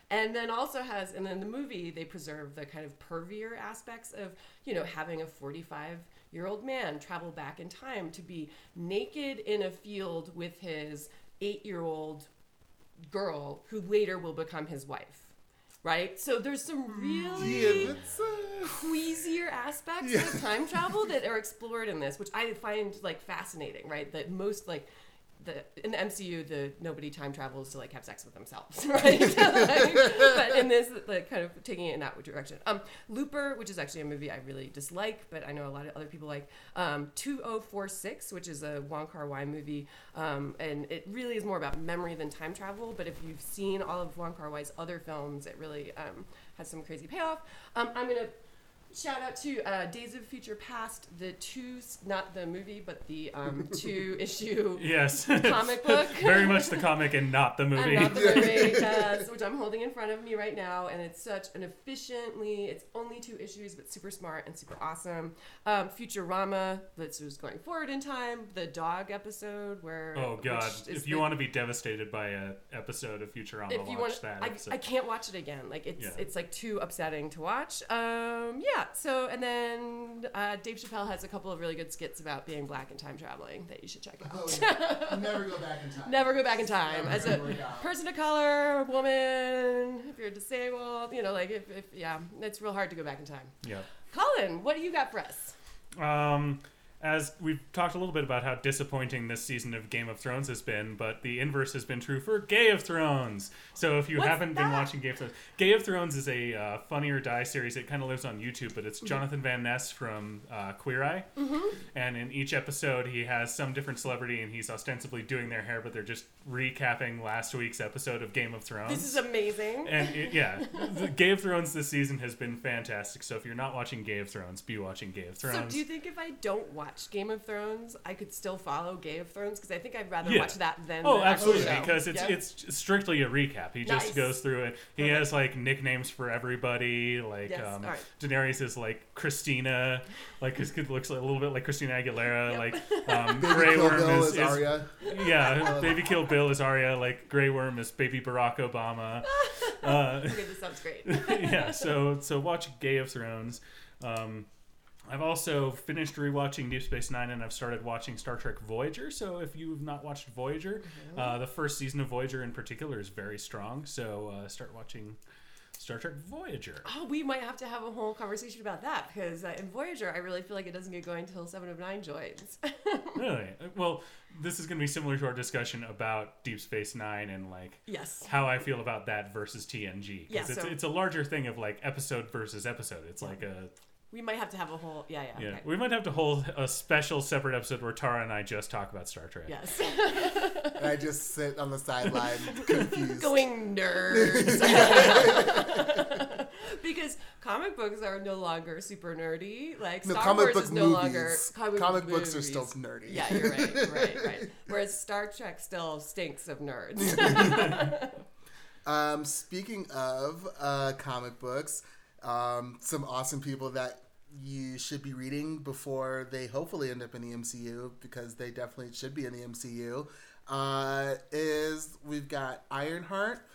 and then also has and then the movie they preserve the kind of pervier aspects of you know having a 45 year old man travel back in time to be naked in a field with his eight year old girl who later will become his wife right so there's some really Yeah, uh, queasier aspects Yeah. of time travel that are *laughs* explored in this, which I find like fascinating, right? That most like the in the MCU, the nobody time travels to like have sex with themselves, *laughs* right? *laughs* Like, but in this, like kind of taking it in that direction. Um, Looper, which is actually a movie I really dislike, but I know a lot of other people like. Um, 2046, which is a Wong Kar Wai movie, um, and it really is more about memory than time travel. But if you've seen all of Wong Kar Wai's other films, it really um, has some crazy payoff. Um, I'm gonna shout out to uh, Days of Future Past, the two, not the movie, but the um, two *laughs* issue yes, comic *laughs* book. very much the comic and not the movie. And not the movie, *laughs* yes, which I'm holding in front of me right now, and it's such an efficiently. It's only two issues, but super smart and super awesome. Um, Futurama, that's was going forward in time. The dog episode where Oh God! If you the- want to be devastated by a episode of Futurama, if you watch want, that I. I can't watch it again. Like it's Yeah. it's like too upsetting to watch. Um, yeah. So and then uh, Dave Chappelle has a couple of really good skits about being black and time traveling that you should check out. Oh, never go back in time. Never go back in time Never as a gonna work out. person of color, woman. If you're disabled, you know, like if, if yeah, it's real hard to go back in time. yeah. Colin, what do you got for us? Um, as we've talked a little bit about how disappointing this season of Game of Thrones has been, but the inverse has been true for Gay of Thrones. So if you What's haven't been watching Game of Thrones, Gay of Thrones is a uh, Funny or Die series. It kind of lives on YouTube, but Mm-hmm. it's Jonathan Van Ness from uh, Queer Eye, and in each episode he has some different celebrity, and he's ostensibly doing their hair, but they're just recapping last week's episode of Game of Thrones. This is amazing. and it, yeah, *laughs* Game of Thrones this season has been fantastic. So if you're not watching Game of Thrones, be watching Game of Thrones. So do you think if I don't watch Game of Thrones, I could still follow Game of Thrones? Because I think I'd rather Yeah. watch that than Oh, the actual absolutely! show. Because it's Yeah. it's strictly a recap. He just goes through it. He Perfect. has like nicknames for everybody. Like Yes, um, alright. Daenerys is like Christina, like his kid looks like, a little bit like Christina Aguilera. Yep. Like *laughs* um, Grey Worm Bill is, is is- Arya. yeah, Baby Kill Bill is Arya. Like Grey Worm is Baby Barack Obama. *laughs* Uh, Okay, this sounds great. *laughs* yeah, so so watch Game of Thrones. Um, I've also finished rewatching Deep Space Nine, and I've started watching Star Trek Voyager. So if you've not watched Voyager, uh, the first season of Voyager in particular is very strong. So uh, start watching Star Trek Voyager. Oh, we might have to have a whole conversation about that because uh, in Voyager, I really feel like it doesn't get going until Seven of Nine joins. *laughs* Really? Uh, Well, this is going to be similar to our discussion about Deep Space Nine and like yes. how I feel about that versus TNG. Yeah, Because it's, so- it's a larger thing of like episode versus episode. It's like a We might have to have a whole. Yeah, yeah. Yeah, okay. we might have to hold a special separate episode where Tara and I just talk about Star Trek. Yes. And I just sit on the sideline *laughs* confused. Going nerds. *laughs* because comic books are no longer super nerdy. Like No, Star comic Wars book is no longer comic, Comic book books are still nerdy. Yeah, you're right. Right, right. *laughs* Whereas Star Trek still stinks of nerds. Um, speaking of uh, comic books, um, some awesome people that you should be reading before they hopefully end up in the MCU because they definitely should be in the MCU. Uh, is we've got Ironheart,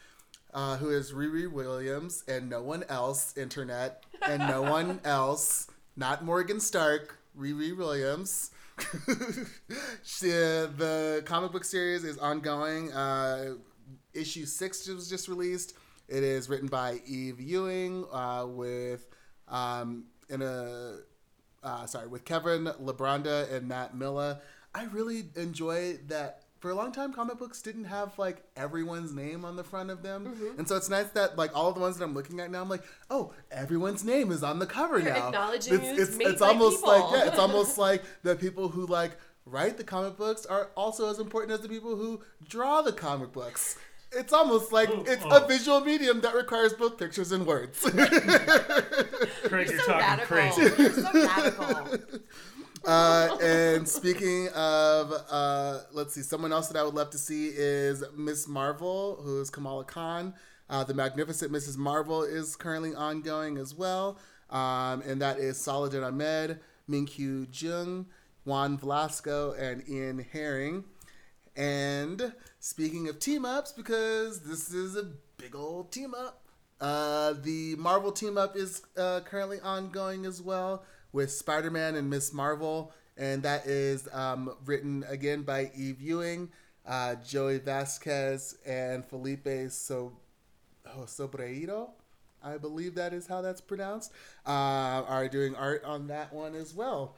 uh, who is Riri Williams and no one else, internet, and no *laughs* one else, not Morgan Stark, Riri Williams. *laughs* she, the comic book series is ongoing. Uh, issue six was just released. It is written by Eve Ewing uh, with um, in a uh, sorry with Kevin Libranda and Matt Milla. I really enjoy that. For a long time, comic books didn't have like everyone's name on the front of them, and so it's nice that like all of the ones that I'm looking at now, I'm like, oh, everyone's name is on the cover You're now. acknowledging it's, it's it's, made it's by almost people. like yeah, it's *laughs* almost like the people who like write the comic books are also as important as the people who draw the comic books. It's almost like Oh, it's oh. a visual medium that requires both pictures and words. *laughs* Craig, You're you're so talking radical. crazy. You're so radical. *laughs* uh, and speaking of, uh, let's see, someone else that I would love to see is Miss Marvel, who is Kamala Khan. Uh, the Magnificent Mrs. Marvel is currently ongoing as well, um, and that is Saladin Ahmed, Minkyu Jung, Juan Velasco, and Ian Herring. And speaking of team ups, because this is a big old team up, uh, the Marvel team up is uh, currently ongoing as well with Spider Man and Miss Marvel. And that is um, written again by Eve Ewing, uh, Joey Vazquez, and Felipe so- oh, Sobreiro. I believe that is how that's pronounced. Uh, are doing art on that one as well.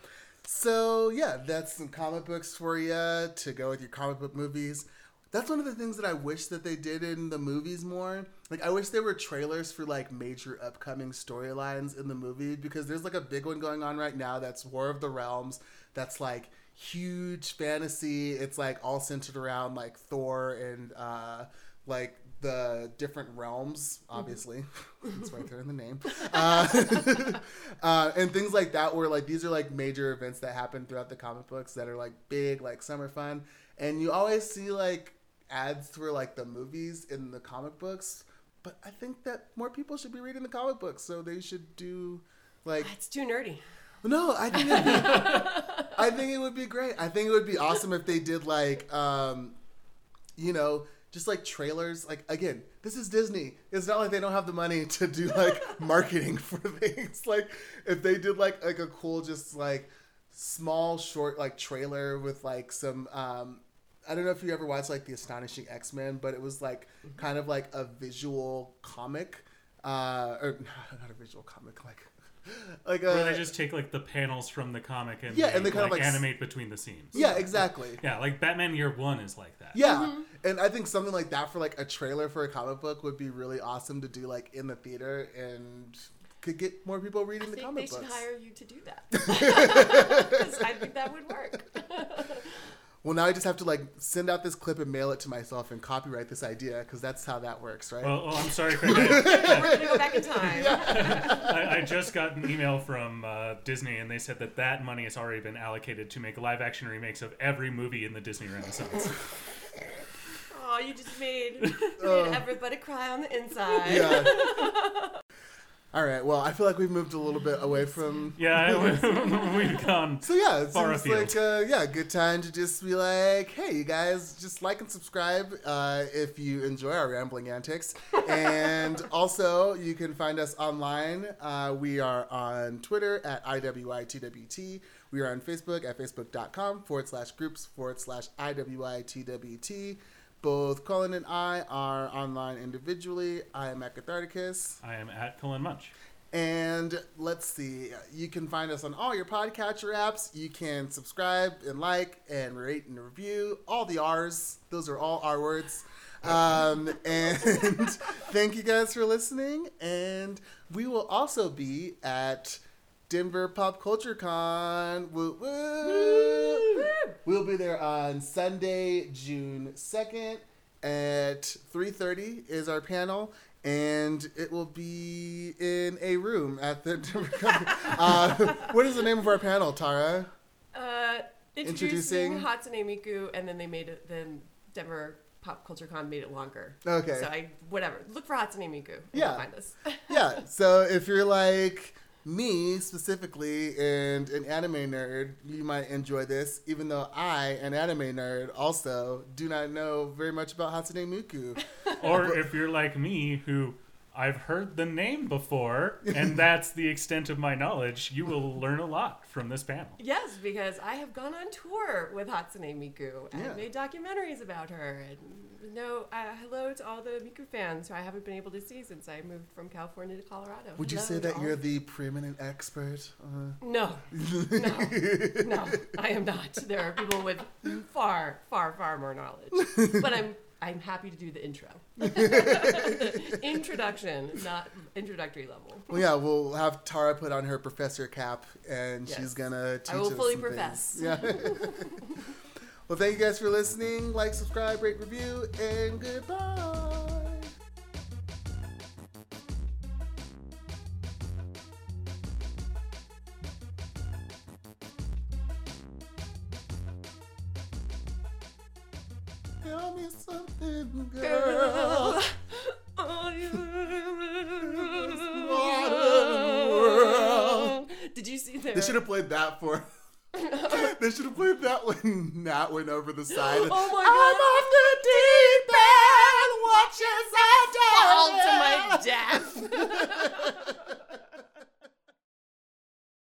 So yeah, that's some comic books for you to go with your comic book movies. That's one of the things that I wish that they did in the movies more. Like I wish there were trailers for like major upcoming storylines in the movie because there's like a big one going on right now that's War of the Realms. That's like huge fantasy. It's like all centered around like Thor and uh like the different realms, obviously. it's right there in the name. Uh, *laughs* uh, and things like that, where like these are like major events that happen throughout the comic books that are like big, like summer fun. And you always see like ads for like the movies in the comic books. But I think that more people should be reading the comic books, so they should do like It's too nerdy. no, I think it'd be, *laughs* I think it would be great. I think it would be awesome if they did like, um, you know, just like trailers. Like again, this is Disney. It's not like they don't have the money to do like *laughs* marketing for things. *laughs* Like if they did like like a cool, just like small short like trailer with like some. Um, I don't know if you ever watched like the Astonishing X Men, but it was like kind of like a visual comic, uh, or *laughs* not a visual comic, like like a Where they just take like the panels from the comic and Yeah, they, and they kind of, like, like, animate between the scenes. yeah, exactly. Yeah, like Batman Year One is like that. Yeah, and I think something like that for like a trailer for a comic book would be really awesome to do like in the theater and could get more people reading I the think comic they should books. hire you to do that. *laughs* *laughs* 'Cause I think that would work. *laughs* Well, now I just have to like send out this clip and mail it to myself and copyright this idea because that's how that works, right? Well, oh, I'm sorry, Craig. I, We're gonna go back in time. I, I just got an email from uh, Disney, and they said that that money has already been allocated to make live-action remakes of every movie in the Disney Renaissance. Oh, you just made, *laughs* made everybody cry on the inside. yeah. *laughs* All right. Well, I feel like we've moved a little bit away from. Yeah, *laughs* we've gone. So yeah, it Far seems afield. like uh, yeah, good time to just be like, hey, you guys, just like and subscribe uh, if you enjoy our rambling antics, and also you can find us online. Uh, we are on Twitter at iwitwt. We are on Facebook at facebook.com forward slash groups forward slash iwitwt. Both Colin and I are online individually. I am at Catharticus. I am at Colin Munch. And let's see, you can find us on all your podcatcher apps. You can subscribe and like and rate and review all the R's. Those are all R words. Um, and *laughs* thank you guys for listening. And we will also be at Denver Pop Culture Con. Woo, woo. We'll be there on Sunday, June 2nd at 3.30 is our panel. And it will be in a room at the *laughs* uh, what is the name of our panel, Tara? Uh, Introducing- introducing Hatsune Miku, and then they made it. Then Denver Pop Culture Con made it longer. Okay. So I whatever. Look for Hatsune Miku. Yeah. You'll find us. *laughs* yeah. So if you're like me specifically and an anime nerd, you might enjoy this, even though I, an anime nerd, also do not know very much about Hatsune Miku. *laughs* Or if you're like me, who I've heard the name before, and *laughs* that's the extent of my knowledge, you will learn a lot from this panel. yes, because I have gone on tour with Hatsune Miku and Yeah. made documentaries about her. And no, uh, hello to all the Miku fans who I haven't been able to see since I moved from California to Colorado. Would you say that you're the preeminent expert? Uh, No, no, *laughs* no, I am not. There are people with far, far, far more knowledge. But I'm I'm happy to do the intro. *laughs* *laughs* Introduction, not introductory level. well, yeah, we'll have Tara put on her professor cap, and Yes. she's gonna teach I will us fully some profess. things. Yeah. *laughs* well, thank you guys for listening. Like, subscribe, rate, review, and goodbye. Tell me something, girl. Oh. Did you see there? They should have played that for. *laughs* they should have played that when Nat went over the side. Oh my I'm off the deep end. Watch as I Fall to my death. *laughs*